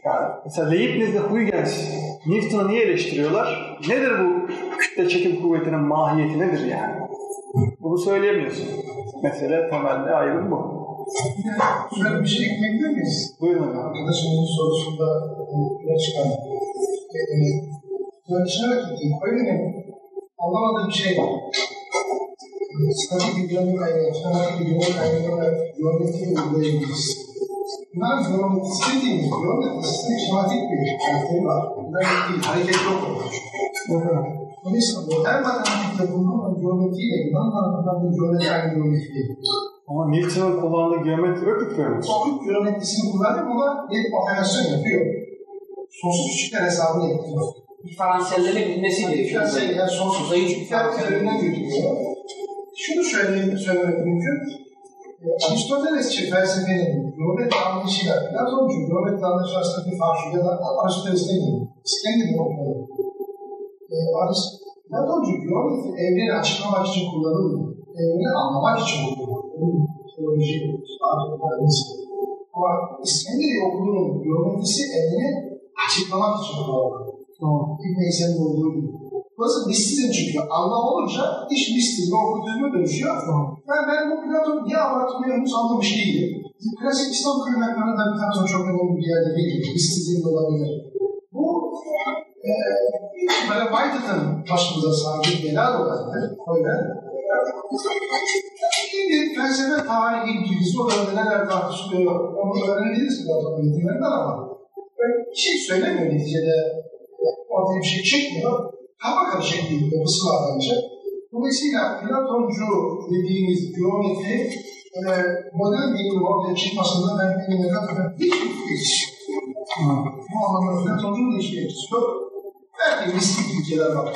Yani mesela Leibniz ve Huygens Newton'u niye eleştiriyorlar? Nedir bu kütle çekim kuvvetinin mahiyeti nedir yani? Bunu söyleyemiyorsun. Mesele temelde ayrım bu. Şöyle bir şey ekleyebilir miyiz? Buyurun. Arkadaşımızın sorusunda ne çıkan. E, işaret ettim. Koyun'un anlamadığı bir şey var. Statik statik bir dinamik kaynağına geometriyi uygulayabiliriz. Bunlar geometrisi dediğimiz geometrisinin şematik bir karakteri var. Dinamik değil, hareket yok olmuş. Dolayısıyla modern matematikte bulunan geometriyle Yunan tarafından bir geometri aynı geometri değil. Ama Newton'un kullandığı geometri öküt geometri. Sonsuz geometrisini kullanıyor ama bir operasyon yapıyor. Sonsuz küçükler hesabını yapıyor. Diferansiyelleri bilmesi gerekiyor. Diferansiyel yani sonsuz küçükler üzerinden götürüyor. Şunu söyleyeyim, söylemek mümkün. E, Aristotelesçi felsefenin geometri anlayışıyla Platoncu geometri anlayışı arasında bir fark ya da Aristoteles değil, İskender okları. E, Platoncu geometri evreni açıklamak için kullanılmıyor. Evreni anlamak için kullanılıyor. Teoloji, arkeolojisi. Ama İskenderiye okulunun geometrisi evreni açıklamak için kullanılıyor. İbn Heysel'in olduğu gibi. Burası mistizm çünkü. Anlam olunca iş mistizme, okültizme dönüşüyor. Ben, ben bu Platon niye abartılıyor henüz anlamış değilim. Klasik İslam kaynaklarında Platon çok önemli bir yerde değil. Mistizm olabilir. Bu e, böyle Whitehead'ın başımıza sardığı bela olabilir. Öyle. Bir felsefe tarihi bilgisi orada neler tartışılıyor onu öğrenebiliriz Platon'un eğitimlerinden ama bir şey söylemiyor neticede ortaya bir şey çekmiyor. Karışık bir yapısı var bence. Dolayısıyla Platoncu dediğimiz geometri e, modern bilimin ortaya çıkmasında ben eline katılıyorum. Hiçbir ilişki yok. Bu anlamda Platoncunun hiçbir ilişkisi yok. Belki mistik ilkeler var.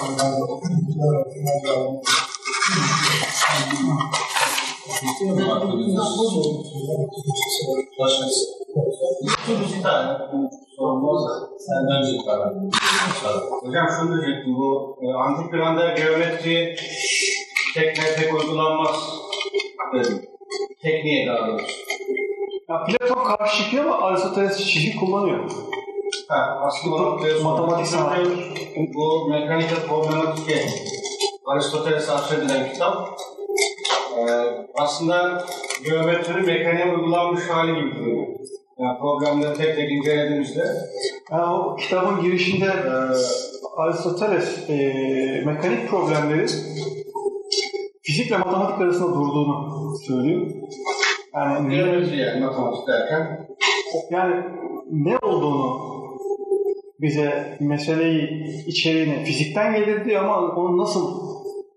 Bir tane sorumuz senden önce karar. Hocam şunu diyecektim, bu e, antik planda geometri tekne tek uygulanmaz dedim. Tekniğe daha doğrusu. Ya Platon karşı çıkıyor ama Aristoteles çizgi kullanıyor. Ha, aslında onu Matematik sanatı. Bu mekanika problematike Aristoteles'e atfedilen kitap. Ee, aslında geometrinin mekaniğe uygulanmış hali gibi duruyor. Yani problemleri tek tek incelediğimizde Yani o kitabın girişinde e, Aristoteles e, mekanik problemlerin fizikle matematik arasında durduğunu söylüyor. Yani geometri yani matematik derken yani ne olduğunu bize meseleyi, içeriğini fizikten gelir diyor ama onun nasıl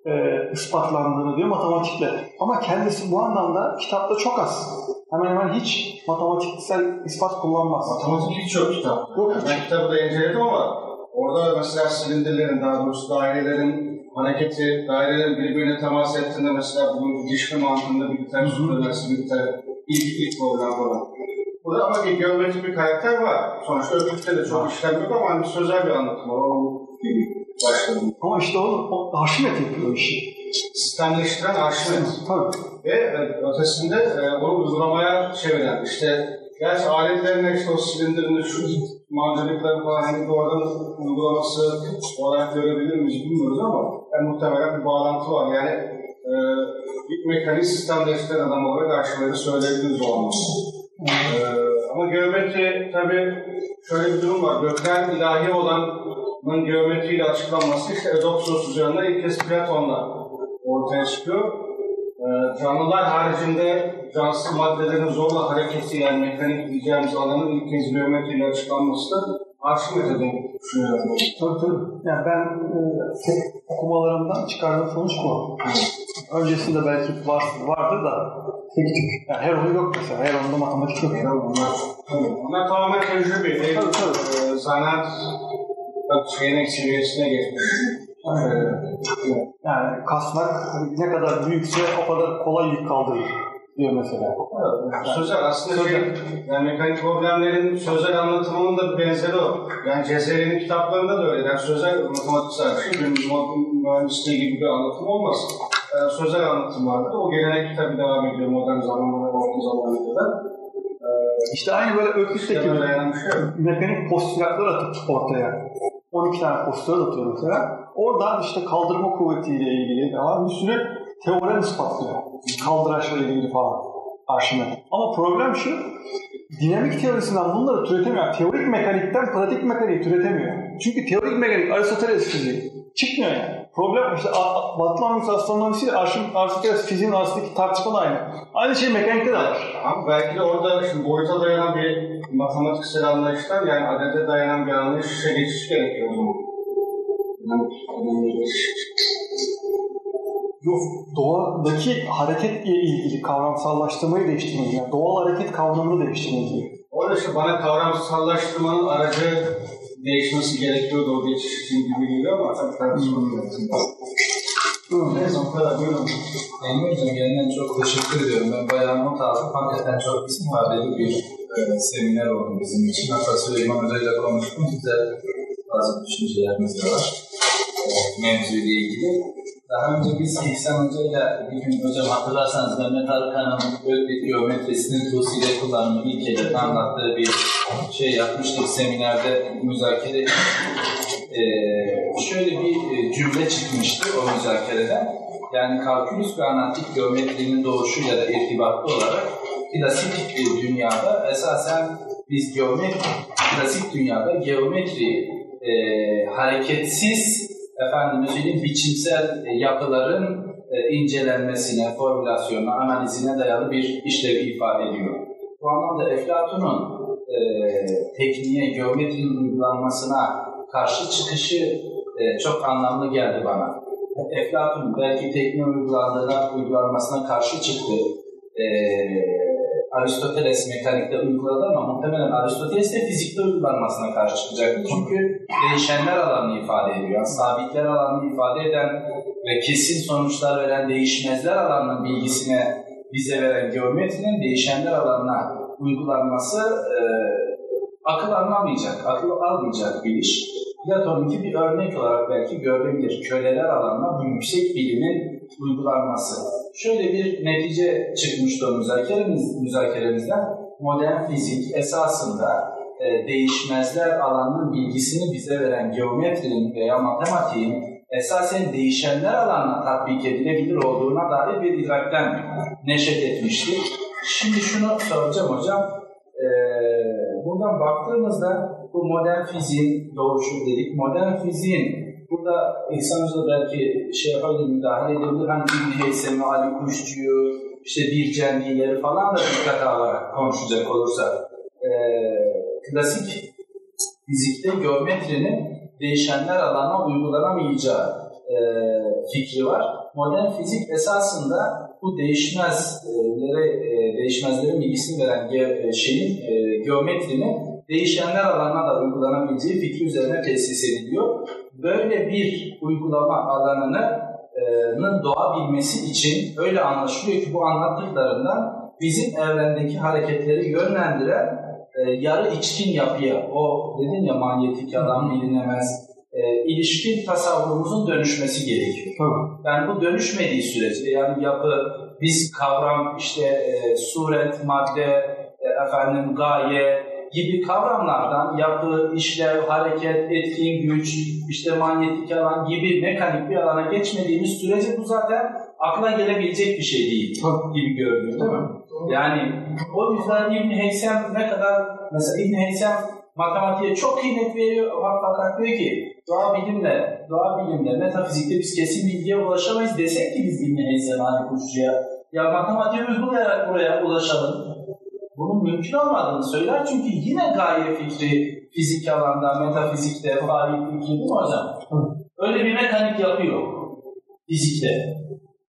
e, ispatlandığını diyor matematikle. Ama kendisi bu anlamda kitapta çok az. Hemen hemen hiç matematiksel ispat kullanmaz. matematik hiç yok kitapta. Yok hiç. ben kitabı da inceledim ama orada mesela silindirlerin daha doğrusu dairelerin hareketi dairelerin birbirine temas ettiğinde mesela bunun ilişki mantığında bir tane süperlersi bir tane ilk, ilk program falan. Burada ama bir geometrik bir karakter var. Sonuçta öbürte de çok işlem yok ama hani sözel bir anlatım var. Başladım. Ama işte o, o Arşimet yapıyor işi. Sistemleştiren Arşimet. Tabii. Ve e, ötesinde e, onu uygulamaya çeviren işte gerçi aletlerine işte o silindirini şu mancınıkları falan hani doğrudan uygulaması olarak görebilir miyiz bilmiyoruz ama yani muhtemelen bir bağlantı var. Yani e, bir mekanik sistemleştiren adam olarak Arşimet'i söyleyebiliriz o anlamda. Ee, ama geometri tabi şöyle bir durum var. Gökler ilahi olanın geometriyle açıklanması işte Eudoxos üzerinde ilk kez Platon'la ortaya çıkıyor. Ee, canlılar haricinde cansız maddelerin zorla hareketi yani mekanik diyeceğimiz alanın ilk kez geometriyle açıklanması da Arşimet'e düşünüyorum. Tabii tabii. Yani ben e, tek okumalarımdan çıkardığım sonuç bu. Öncesinde belki var, vardır da tek tük. Yani her oyun yok mesela. Her oyunda matematik yok. Yani. Onlar tamamen tecrübe. Tabii, tabii. e, zanaat şeyine seviyesine geçmiş. yani kasmak ne kadar büyükse o kadar kolay yük kaldırır diyor mesela. Sözel aslında şey, yani mekanik problemlerin sözel anlatımının da bir benzeri o. Yani Cezeri'nin kitaplarında da öyle. Yani sözel matematiksel mühendisliği gibi bir anlatım olmaz. Yani sözel anlatım vardır. O gelenek tabii devam ediyor modern zamanlara, orta zamanlara kadar. İşte aynı böyle bir şey mekanik postülatlar atıp ortaya. 12 tane postülat atıyor mesela. Oradan işte kaldırma kuvvetiyle ilgili falan bir sürü teorem ispatlıyor. Kaldıraçla ilgili falan. Arşimet. Ama problem şu, dinamik teorisinden bunları türetemiyor. Teorik mekanikten pratik mekaniği türetemiyor. Çünkü teorik mekanik Aristoteles fiziği. Çıkmıyor yani. Problem işte A- A- Batı Anadolu astronomisi Arşim- Aristoteles fiziğin arasındaki tartışma da aynı. Aynı şey mekanikte de var. Ama belki de orada şimdi boyuta dayanan bir matematiksel anlayıştan yani adete dayanan bir anlayışa geçiş gerekiyor o zaman. Yok, doğadaki hareketle ilgili kavramsallaştırmayı değiştirmeliyiz. Yani doğal hareket kavramını değiştirmeliyiz. Orada işte bana kavramsallaştırmanın aracı değişmesi gerekiyordu o geçiş için gibi geliyor ama tabii tartışmalı. Neyse o kadar buyurun. Emre Hocam yeniden çok teşekkür ediyorum. Ben bayağı not aldım. Hakikaten çok istifadeli bir e, seminer oldu bizim için. Hatta Süleyman Hoca ile konuştum. Güzel bazı düşüncelerimiz de var. E, mevzuyla ilgili. Daha önce biz İhsan Hoca ile bir gün hocam hatırlarsanız Mehmet Arıkan'ın Öklit geometrisinin tuğsiyle kullanımı ilkeleri anlattığı bir şey yapmıştık. Seminerde müzakere. Ee, şöyle bir e, cümle çıkmıştı o müzakereden. Yani kalkülüs ve analitik geometrinin doğuşuyla da irtibatlı olarak klasik e, dünyada esasen biz geometri, klasik dünyada geometri e, hareketsiz efendim söyleyeyim biçimsel e, yapıların e, incelenmesine, formülasyonuna, analizine dayalı bir işlevi ifade ediyor. Bu anlamda Eflatun'un e, tekniğe, geometrinin uygulanmasına karşı çıkışı e, çok anlamlı geldi bana. Eflatun belki tekniğe uygulandığına, uygulanmasına karşı çıktı. E, Aristoteles mekanikte uyguladı ama muhtemelen Aristoteles de fizikte uygulanmasına karşı çıkacaktı. Çünkü değişenler alanını ifade ediyor. Yani sabitler alanını ifade eden ve kesin sonuçlar veren değişmezler alanının bilgisine bize veren geometrinin değişenler alanına uygulanması e, akıl anlamayacak, akıl almayacak bir iş. Platon'unki bir örnek olarak belki görülebilir. Köleler alanına bu yüksek bilimin uygulanması. Şöyle bir netice çıkmıştı o müzakeremiz, müzakeremizden. Modern fizik esasında e, değişmezler alanının bilgisini bize veren geometrinin veya matematiğin esasen değişenler alanına tatbik edilebilir olduğuna dair bir idrakten neşet etmişti. Şimdi şunu soracağım hocam. E, buradan baktığımızda bu modern fiziğin doğuşu dedik. Modern fiziğin burada Hoca belki şey yapabilir, müdahale edebilir. Hani İbn Heysemi, Ali Kuşçu'yu, işte bir cennileri falan da dikkate alarak konuşacak olursa e, klasik fizikte geometrinin değişenler alana uygulanamayacağı e, fikri var. Modern fizik esasında bu değişmezlere e, değişmezlerin bilgisini veren ge, şeyin e, geometrinin değişenler alanına da uygulanabileceği fikri üzerine tesis ediliyor. Böyle bir uygulama alanını doğabilmesi için öyle anlaşılıyor ki bu anlattıklarından bizim evrendeki hareketleri yönlendiren e, yarı içkin yapıya, o dedin ya manyetik alan bilinemez, e, ilişkin tasavvurumuzun dönüşmesi gerekiyor. Tabii. Yani bu dönüşmediği sürece yani yapı, biz kavram, işte e, suret, madde, e, efendim gaye gibi kavramlardan yapı, işlev, hareket, etkin güç, işte manyetik alan gibi mekanik bir alana geçmediğimiz sürece bu zaten akla gelebilecek bir şey değil gibi görünüyor değil mi? Yani o yüzden İbn Heysem ne kadar mesela İbn Heysem matematiğe çok kıymet veriyor fakat diyor ki doğa bilimle, doğa bilimle, metafizikte biz kesin bilgiye ulaşamayız desek ki biz Heysem hani Kuşçu'ya ya matematiği uygulayarak buraya ulaşalım. Bunun mümkün olmadığını söyler çünkü yine gaye fikri fizik alanda, metafizikte, fail fikri değil mi hocam? Öyle bir mekanik yapıyor fizikte.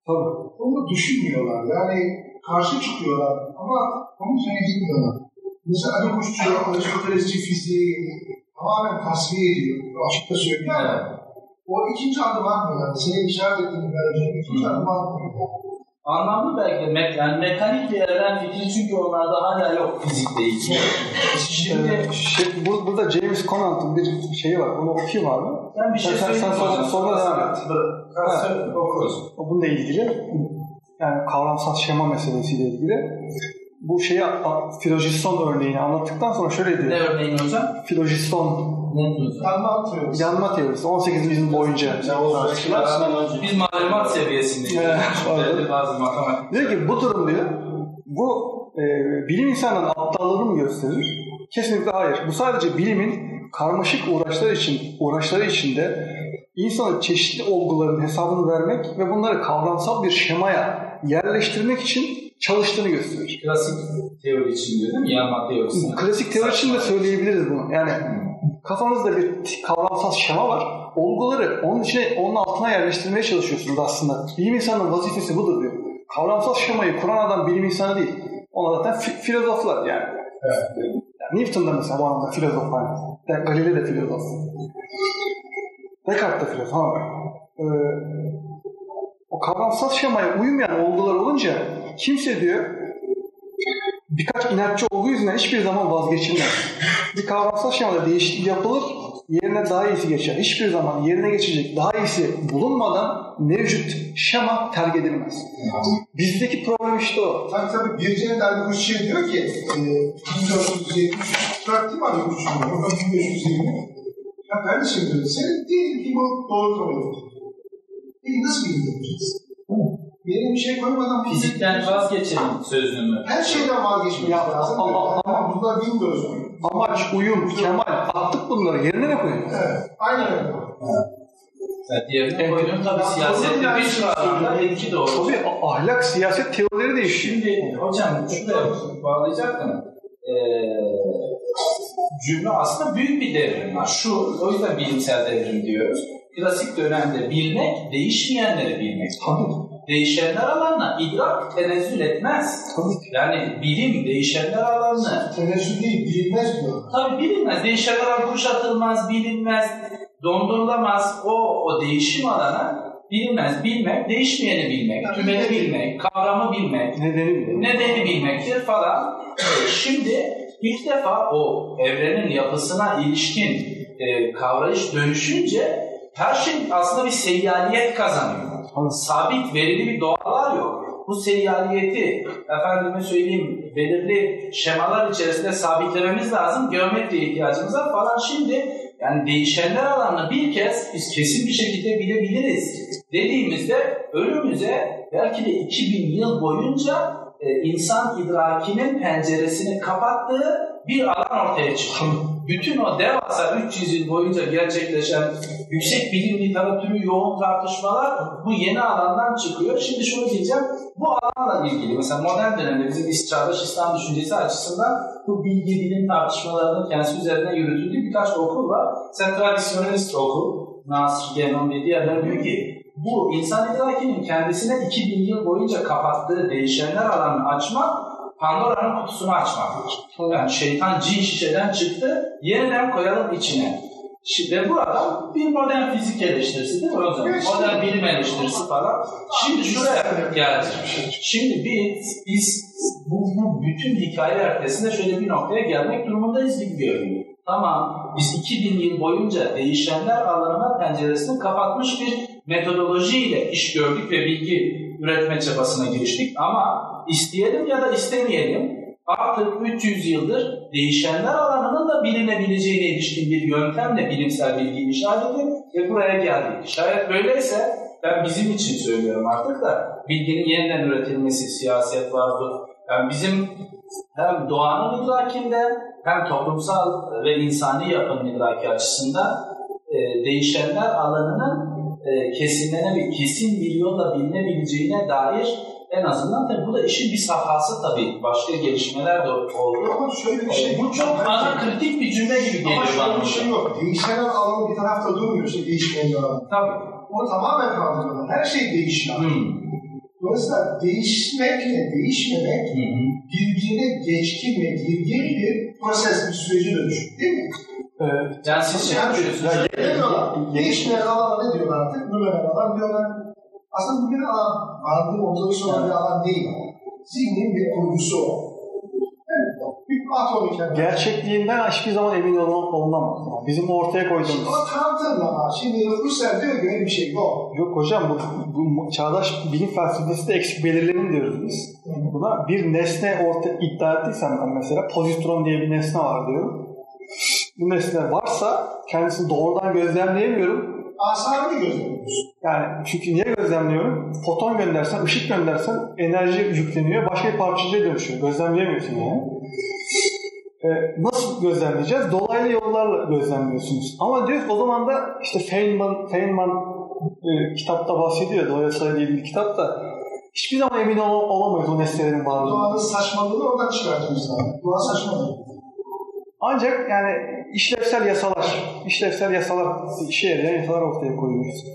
Tabii. Onu düşünmüyorlar. Yani karşı çıkıyorlar ama onun üzerine gitmiyorlar. Mesela Ali Kuşçu, Aristotelesçi fiziği tamamen tasfiye ediyor. Açıkta söylüyor Evet. O ikinci adım atmıyor. Yani senin işaret ettiğin vereceğin ikinci adım atmıyor. Anlamlı belki de me yani mekanik bir evren fikri çünkü onlarda hala yok fizikte hiç. Şimdi şey, bu, burada James Conant'ın bir şeyi var. Onu okuyayım abi. ben bir şey Sen- sen- söyleyeyim sen sonra- devam et. Söyle, okuruz. O bununla ilgili. Yani kavramsal şema meselesiyle ilgili. Bu şeyi filojiston örneğini anlattıktan sonra şöyle Ne diyor. örneğin hocam? Filojiston Ne? Yanma atmıyoruz. yanma teorisi 18. yüzyıl boyunca. Biz malumat seviyesindeyiz. Evet, bazı matematik. Diyor ki bu durum diyor, bu e, bilim insanının aptallığını mı gösterir? Kesinlikle hayır. Bu sadece bilimin karmaşık uğraşlar için uğraşları içinde insanın çeşitli olguların hesabını vermek ve bunları kavramsal bir şemaya yerleştirmek için çalıştığını gösterir. Klasik teori için diyor değil mi? Yanma teorisi. Klasik teori için de söyleyebiliriz bunu. Yani kafanızda bir kavramsal şema var. Olguları onun içine, onun altına yerleştirmeye çalışıyorsunuz aslında. Bilim insanının vazifesi budur diyor. Kavramsal şemayı kuran adam bilim insanı değil. Ona zaten fi- filozoflar yani. Yani Newton da mesela bu anlamda filozof aynı. Yani Galileo de filozof. Descartes de filozof ama ee, o kavramsal şemaya uymayan olgular olunca kimse diyor birkaç inatçı olgu yüzünden hiçbir zaman vazgeçilmez. Bir kavramsal şemada değişiklik yapılır, yerine daha iyisi geçer. Hiçbir zaman yerine geçecek daha iyisi bulunmadan mevcut şema terk edilmez. Bizdeki problem işte o. Tabii tabii Birce'nin Ali Kuşçu'ya diyor ki e, 1474 değil mi Ali Kuşçu'nun? Yok 1520. Ya kardeşim diyor, senin diyelim ki bu doğru kabul ediyor. Peki nasıl yapacağız? Yerine bir şey koymadan Fizikten vazgeçelim sözünü mü? her şeyden vazgeçmemiz Ya, lazım. ama- ama bunlar bilmiyoruz. Amaç, uyum, kemal attık bunları yerine ne koyuyoruz? Evet, aynen öyle. Evet, diğerini koydum tabii siyasette bir alanda etki doğru. Tabii ahlak, siyaset teorileri değişiyor. Şimdi hocam şuraya bağlayacaktım. Ee, cümle aslında büyük bir devrim var. Şu, o yüzden bilimsel devrim diyoruz. Klasik dönemde bilmek, değişmeyenleri bilmek. Tabii. Değişenler alanına idrak tenezzül etmez. Tabii. Yani bilim değişenler alanını Tenezzül değil, bilinmez diyor. Tabii bilinmez. Değişenler alanı kuşatılmaz, bilinmez, dondurulamaz. O, o değişim alanı bilinmez. Bilmek, değişmeyeni bilmek, tümeni bilmek, kavramı bilmek, Nedeni bile. nedeni bilmektir falan. Şimdi ilk defa o evrenin yapısına ilişkin e, kavrayış dönüşünce her şey aslında bir seyyaliyet kazanıyor. Tabii. Sabit, verili bir doğalar yok. Bu seyyaliyeti, efendime söyleyeyim, belirli şemalar içerisinde sabitlememiz lazım. Geometriye ihtiyacımız var falan. Şimdi yani değişenler alanını bir kez biz kesin bir şekilde bilebiliriz dediğimizde önümüze belki de 2000 yıl boyunca e, insan idrakinin penceresini kapattığı bir alan ortaya çıkıyor. Bütün o devasa 300 yıl boyunca gerçekleşen yüksek bilim literatürü yoğun tartışmalar bu yeni alandan çıkıyor. Şimdi şunu diyeceğim, bu alanla ilgili mesela modern dönemde bizim çağdaş İslam düşüncesi açısından bu bilgi bilim tartışmalarının kendisi üzerine yürütüldüğü birkaç okul var. Sen tradisyonelist okul, Nasr, Genon ve diğerler diyor ki bu insan idrakinin kendisine 2000 yıl boyunca kapattığı değişenler alanını açmak Pandora'nın kutusunu açmak. Yani şeytan cin şişeden çıktı, yeniden koyalım içine. Ve burada bir modern fizik eleştirisi değil mi o zaman? Modern bilim eleştirisi falan. Şimdi şuraya geldik. Şimdi biz, biz bu, bu bütün hikaye ertesinde şöyle bir noktaya gelmek durumundayız gibi görünüyor. Tamam, biz 2000 yıl boyunca değişenler alanına penceresini kapatmış bir metodolojiyle iş gördük ve bilgi üretme çabasına giriştik. Ama isteyelim ya da istemeyelim artık 300 yıldır değişenler alanının da bilinebileceğine ilişkin bir yöntemle bilimsel bilgi inşa edildi ve buraya geldik. Şayet böyleyse ben bizim için söylüyorum artık da bilginin yeniden üretilmesi, siyaset vardır. Yani bizim hem doğanın idrakinde hem toplumsal ve insani yapının idraki açısından e, değişenler alanının e, kesinlene bir kesin bir yolla bilinebileceğine dair en azından tabii bu da işin bir safhası tabii. Başka gelişmeler de oldu. Ama şöyle bir şey E, bu çok ana kritik bir cümle gibi geliyor Ama şöyle bana. bir şey yok. Değişen alan bir tarafta durmuyor işte değişmeyen alan. Tabii. Onu tamamen kaldırıyorlar. Her şey değişiyor. Hmm. Dolayısıyla değişmekle değişmemek birbirine geçkin ve girgin bir proses, bir süreci dönüşüyor. Değil mi? Evet. Yani siz şey yapıyorsunuz. Ya? Ye- Değişmeyen alana ne diyorlar artık? Numeral alan diyorlar. Aslında bu bir alan, varlığı ontolojisi olan bir alan değil. Zihnin bir kurgusu o. Evet, bir atomik yani. Gerçekliğinden hiçbir zaman emin ol- olunamaz. Yani bizim ortaya koyduğumuz... O tanımlama. Şimdi Husserl diyor ki öyle bir şey yok. Yok hocam bu, bu çağdaş bilim felsefesi de eksik belirlenim diyoruz biz. Buna bir nesne orta iddia ettiysem ben mesela pozitron diye bir nesne var diyorum. Bu nesne varsa kendisini doğrudan gözlemleyemiyorum. Asarını gözlemliyorsun. Yani çünkü niye gözlemliyorum? Foton göndersen, ışık göndersen enerji yükleniyor, başka bir parçacığa dönüşüyor. Gözlemleyemiyorsun yani. Ee, nasıl gözlemleyeceğiz? Dolaylı yollarla gözlemliyorsunuz. Ama diyor o zaman da işte Feynman, Feynman e, kitapta bahsediyor, doğa yasalarıyla ilgili kitapta. Hiçbir zaman emin ol, olamayız o nesnelerin varlığından. Doğanın saçmalığını oradan çıkartıyoruz zaten. Doğa saçmalığı. Ancak yani işlevsel yasalar, işlevsel yasalar, işe yarayan yasalar ortaya koyuyoruz.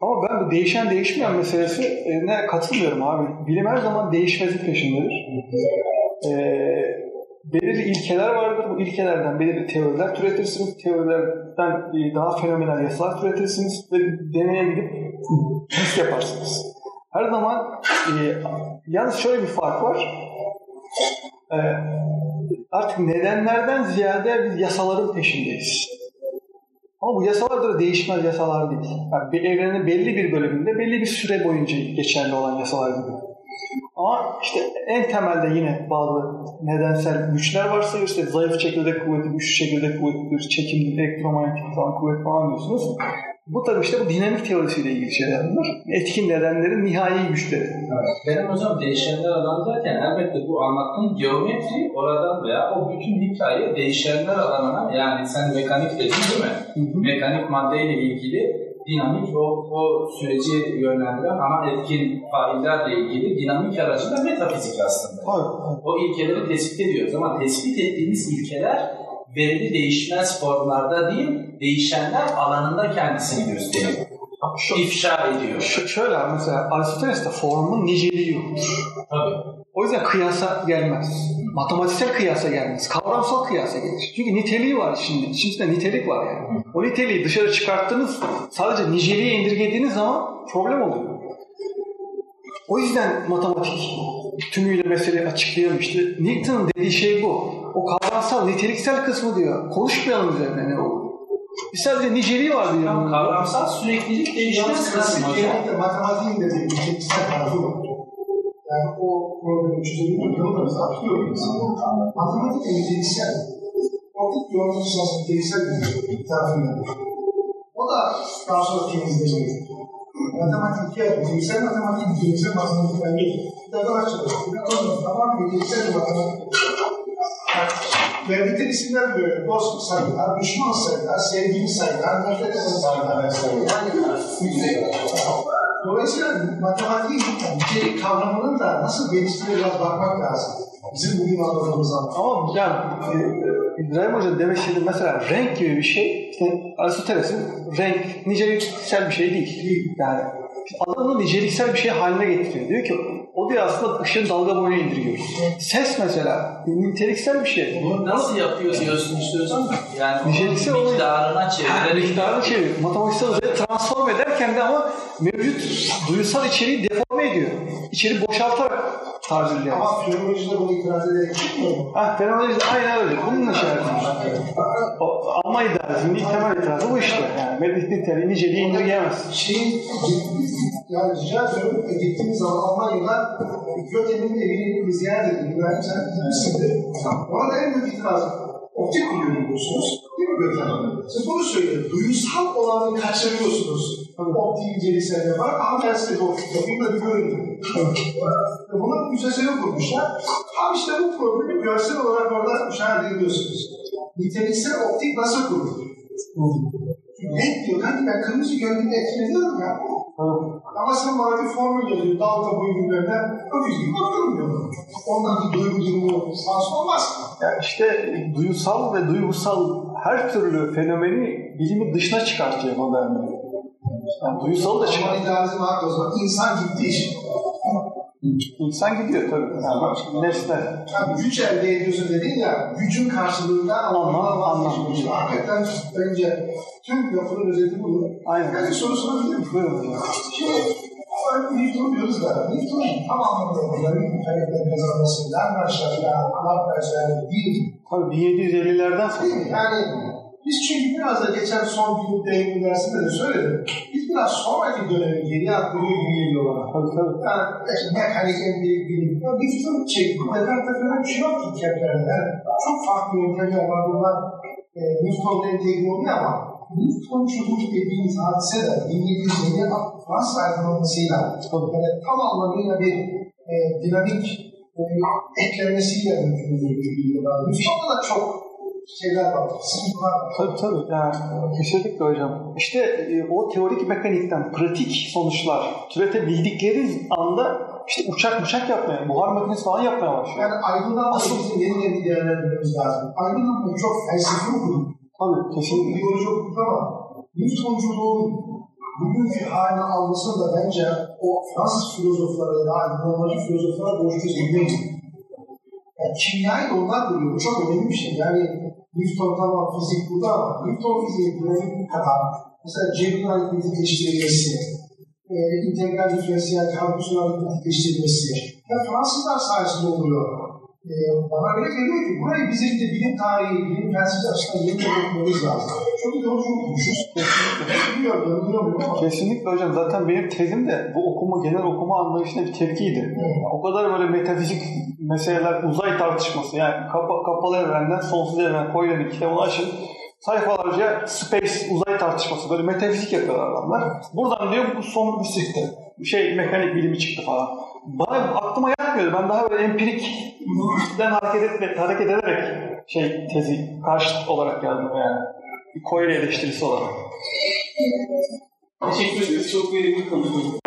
Ama ben bu değişen değişmeyen meselesine katılmıyorum abi. Bilim her zaman değişmezlik peşindedir. Ee, belirli ilkeler vardır. Bu ilkelerden belirli teoriler türetirsiniz. Teorilerden e, daha fenomenal yasalar türetirsiniz ve deneye gidip test yaparsınız. Her zaman e, yalnız şöyle bir fark var. Ee, artık nedenlerden ziyade biz yasaların peşindeyiz. Ama bu yasalar da değişmez yasalar değil. Yani bir evrenin belli bir bölümünde belli bir süre boyunca geçerli olan yasalar gibi. Ama işte en temelde yine bazı nedensel güçler varsa işte zayıf çekirdek kuvveti, güçlü çekirdek kuvveti, bir çekim, elektromanyetik falan kuvvet falan diyorsunuz. Bu tabii işte bu dinamik teorisiyle ilgili şeyler bunlar. Etkin nedenlerin nihai güçleri. Benim hocam değişenler alanı derken elbette bu anlattığım geometri oradan veya o bütün hikaye değişenler alanına yani sen mekanik dedin değil mi? Mekanik maddeyle ilgili dinamik o, o süreci yönlendiren ana etkin faillerle ilgili dinamik aracıyla metafizik aslında. Tabii. O ilkeleri tespit ediyoruz ama tespit ettiğimiz ilkeler belirli değişmez formlarda değil, değişenler alanında kendisini gösteriyor. İfşa ediyor. Ş- şöyle mesela Aristoteles'te formun niceliği yoktur. Tabii. O yüzden kıyasa gelmez. Matematiksel kıyasa gelmez. Kavramsal kıyasa gelir. Çünkü niteliği var şimdi. İçinde nitelik var yani. O niteliği dışarı çıkarttığınız, sadece niceliğe indirgediğiniz zaman problem oluyor. O yüzden matematik tümüyle meseleyi açıklayamıştı. Newton'un dediği şey bu. O kavramsal, niteliksel kısmı diyor. Konuşmayalım üzerine ne olur. Biz sadece niceliği var diyor. Kavramsal süreklilik değişmez Yalnız klasik matematiğin de bir ilkeksel tarafı var. Problemi çözebilmek yollarımızı atıyoruz. Matematik de niteliksel. Optik yoğunluk sırasında niteliksel bir tarafı var. O da daha sonra temizleniyor. Matematik iki ayrı. Niteliksel matematik, niteliksel matematik ayrı. Kitabı açıyoruz. Tamam niteliksel bir matematik. Verdikleri isimler böyle. Dost sayılar, düşman sayılar, sevgili sayılar, nefret eden sayılar. Yani Dolayısıyla matematiğin nitelik kavramının da nasıl geliştiğine biraz bakmak lazım. Bizim bugün anladığımız anlamda. Ama yani e, İbrahim Hoca demek istediği mesela renk gibi bir şey, işte Aristoteles'in renk niceliksel bir şey değil. Yani adamı niceliksel bir şey haline getiriyor. Diyor ki O diye aslında ışığın dalga boyuna indiriyoruz. Ses mesela niteliksel bir şey. Bunu nasıl yapıyor diyorsun hocam? Yani Niteliksel miktarına çevirerek miktarını çeviriyor. Matematiksel uzayı transform ederken de ama mevcut duyusal içeriği deforme ediyor. İçeri boşaltarak tabirliyor. Ama filolojide bunu itiraz ederek çıkmıyor mu? Ha, fenomenoloji de aynen öyle. Bunun işareti. O, alma idealizmin ilk temel itirazı bu işte. Yani medih niteliği niceliği indirgeyemez. Şeyin, yani rica ediyorum, gittiğimiz zaman Almanya'da Göte'nin evini bir ziyaret sen gitmişsindir. Orada en büyük itiraz optik kullanıyor Göte? Siz bunu söyleyin. Duyusal olanı kaçırıyorsunuz. Optik incelisine yapar. Ama tersi de optik. Bunu da bir görün. Bunun müzesini kurmuşlar. Tam işte bu problemi görsel olarak orada müşahede ediyorsunuz. Niteliksel optik nasıl kurulur? Net diyor. Hadi ben kırmızı gördüğümde etkileniyorum ya. Ama sen bana bir formül yazıyor. Dalga boyu bilmem ne. Öküz gibi bakıyorum diyor. Ondan bir duygu durumu sağ olmaz. Yani işte duyusal ve duygusal her türlü fenomeni bilimin dışına çıkartıyor modern yani duysal da Ama çıkartıyor. idealizm haklı o zaman. İnsan gitti iş. İnsan gidiyor tabii. Yani nesne. Yani güç elde ediyorsun dedin ya, gücün karşılığında anlamlar anlam. vazgeçiyorsun. Hakikaten bence tüm yapının özeti bu. Aynen. Yani sorusunu bilir miyim? Buyurun hocam. Şimdi Newton diyoruz da, Newton tam anlamda dinamik mekaniklerin kazanması, Lerner Laplace yani değil. Tabii 1750'lerden sonra. Değil? Yani biz çünkü biraz da geçen son bilim deneyim dersinde de söyledim. Biz biraz sonraki dönemi geriye atlıyor gibi geliyor bana. Tabii tabii. Yani işte mekanik en büyük bilim. Ya Newton şey, Descartes falan bir şey yok ki Kepler'de. Yani çok farklı yöntemler var. Bunlar e, Newton'la entegre oluyor ama Newtonculuk dediğimiz hadise de 1750 Fransız aydınlanmasıyla yani tam anlamıyla bir e, dinamik e, eklenmesiyle mümkün geliyor. Newton'da da çok şeyler var, sıkıntılar var. Tabii tabii. Yani kesinlikle hocam. İşte e, o teorik mekanikten pratik sonuçlar türetebildikleri anda işte uçak uçak yapmaya, buhar makinesi falan yapmaya başlıyor. Yani aydınlanma bizim yeni yeni değerlendirmemiz lazım. Aydınlanma çok felsefi okudum. Tabii Çok kesinlikle. ideoloji okuduk ama Newtonculuğun bugünkü halini alması da bence o Fransız filozoflara ya da aydınlanmacı filozoflara borçluyuz değil. Yani kimyayı da onlar kuruyor. Bu çok önemli bir şey. Yani Newton tamam fizik burada ama Newton fiziği dinamik kadar mesela cebrin aritmetikleştirilmesi, e, integral diferansiyel kalküsün aritmetikleştirilmesi. Yani Fransızlar sayesinde oluyor. E, bana öyle geliyor ki burayı bizim de bilim tarihi, bilim felsefi açısından yeniden okumamız lazım. Çok okumuşuz. Biliyorum, yanılıyor muyum ama Kesinlikle hocam. Zaten benim tezim de bu okuma, genel okuma anlayışına bir tepkiydi. O kadar böyle metafizik meseleler, uzay tartışması yani kapa- kapalı evrenden sonsuz evren koyulan kitabını açın. Sayfalarca space, uzay tartışması böyle metafizik yapıyorlar adamlar. Buradan diyor bu son bir çıktı. Şey mekanik bilimi çıktı falan. Bana aklıma yatmıyordu. Ben daha böyle empirikten hareket, etme, hareket ederek şey tezi karşıt olarak geldim yani. Koyle eleştirisi olarak. Teşekkür ederiz. Çok verimli konuştunuz.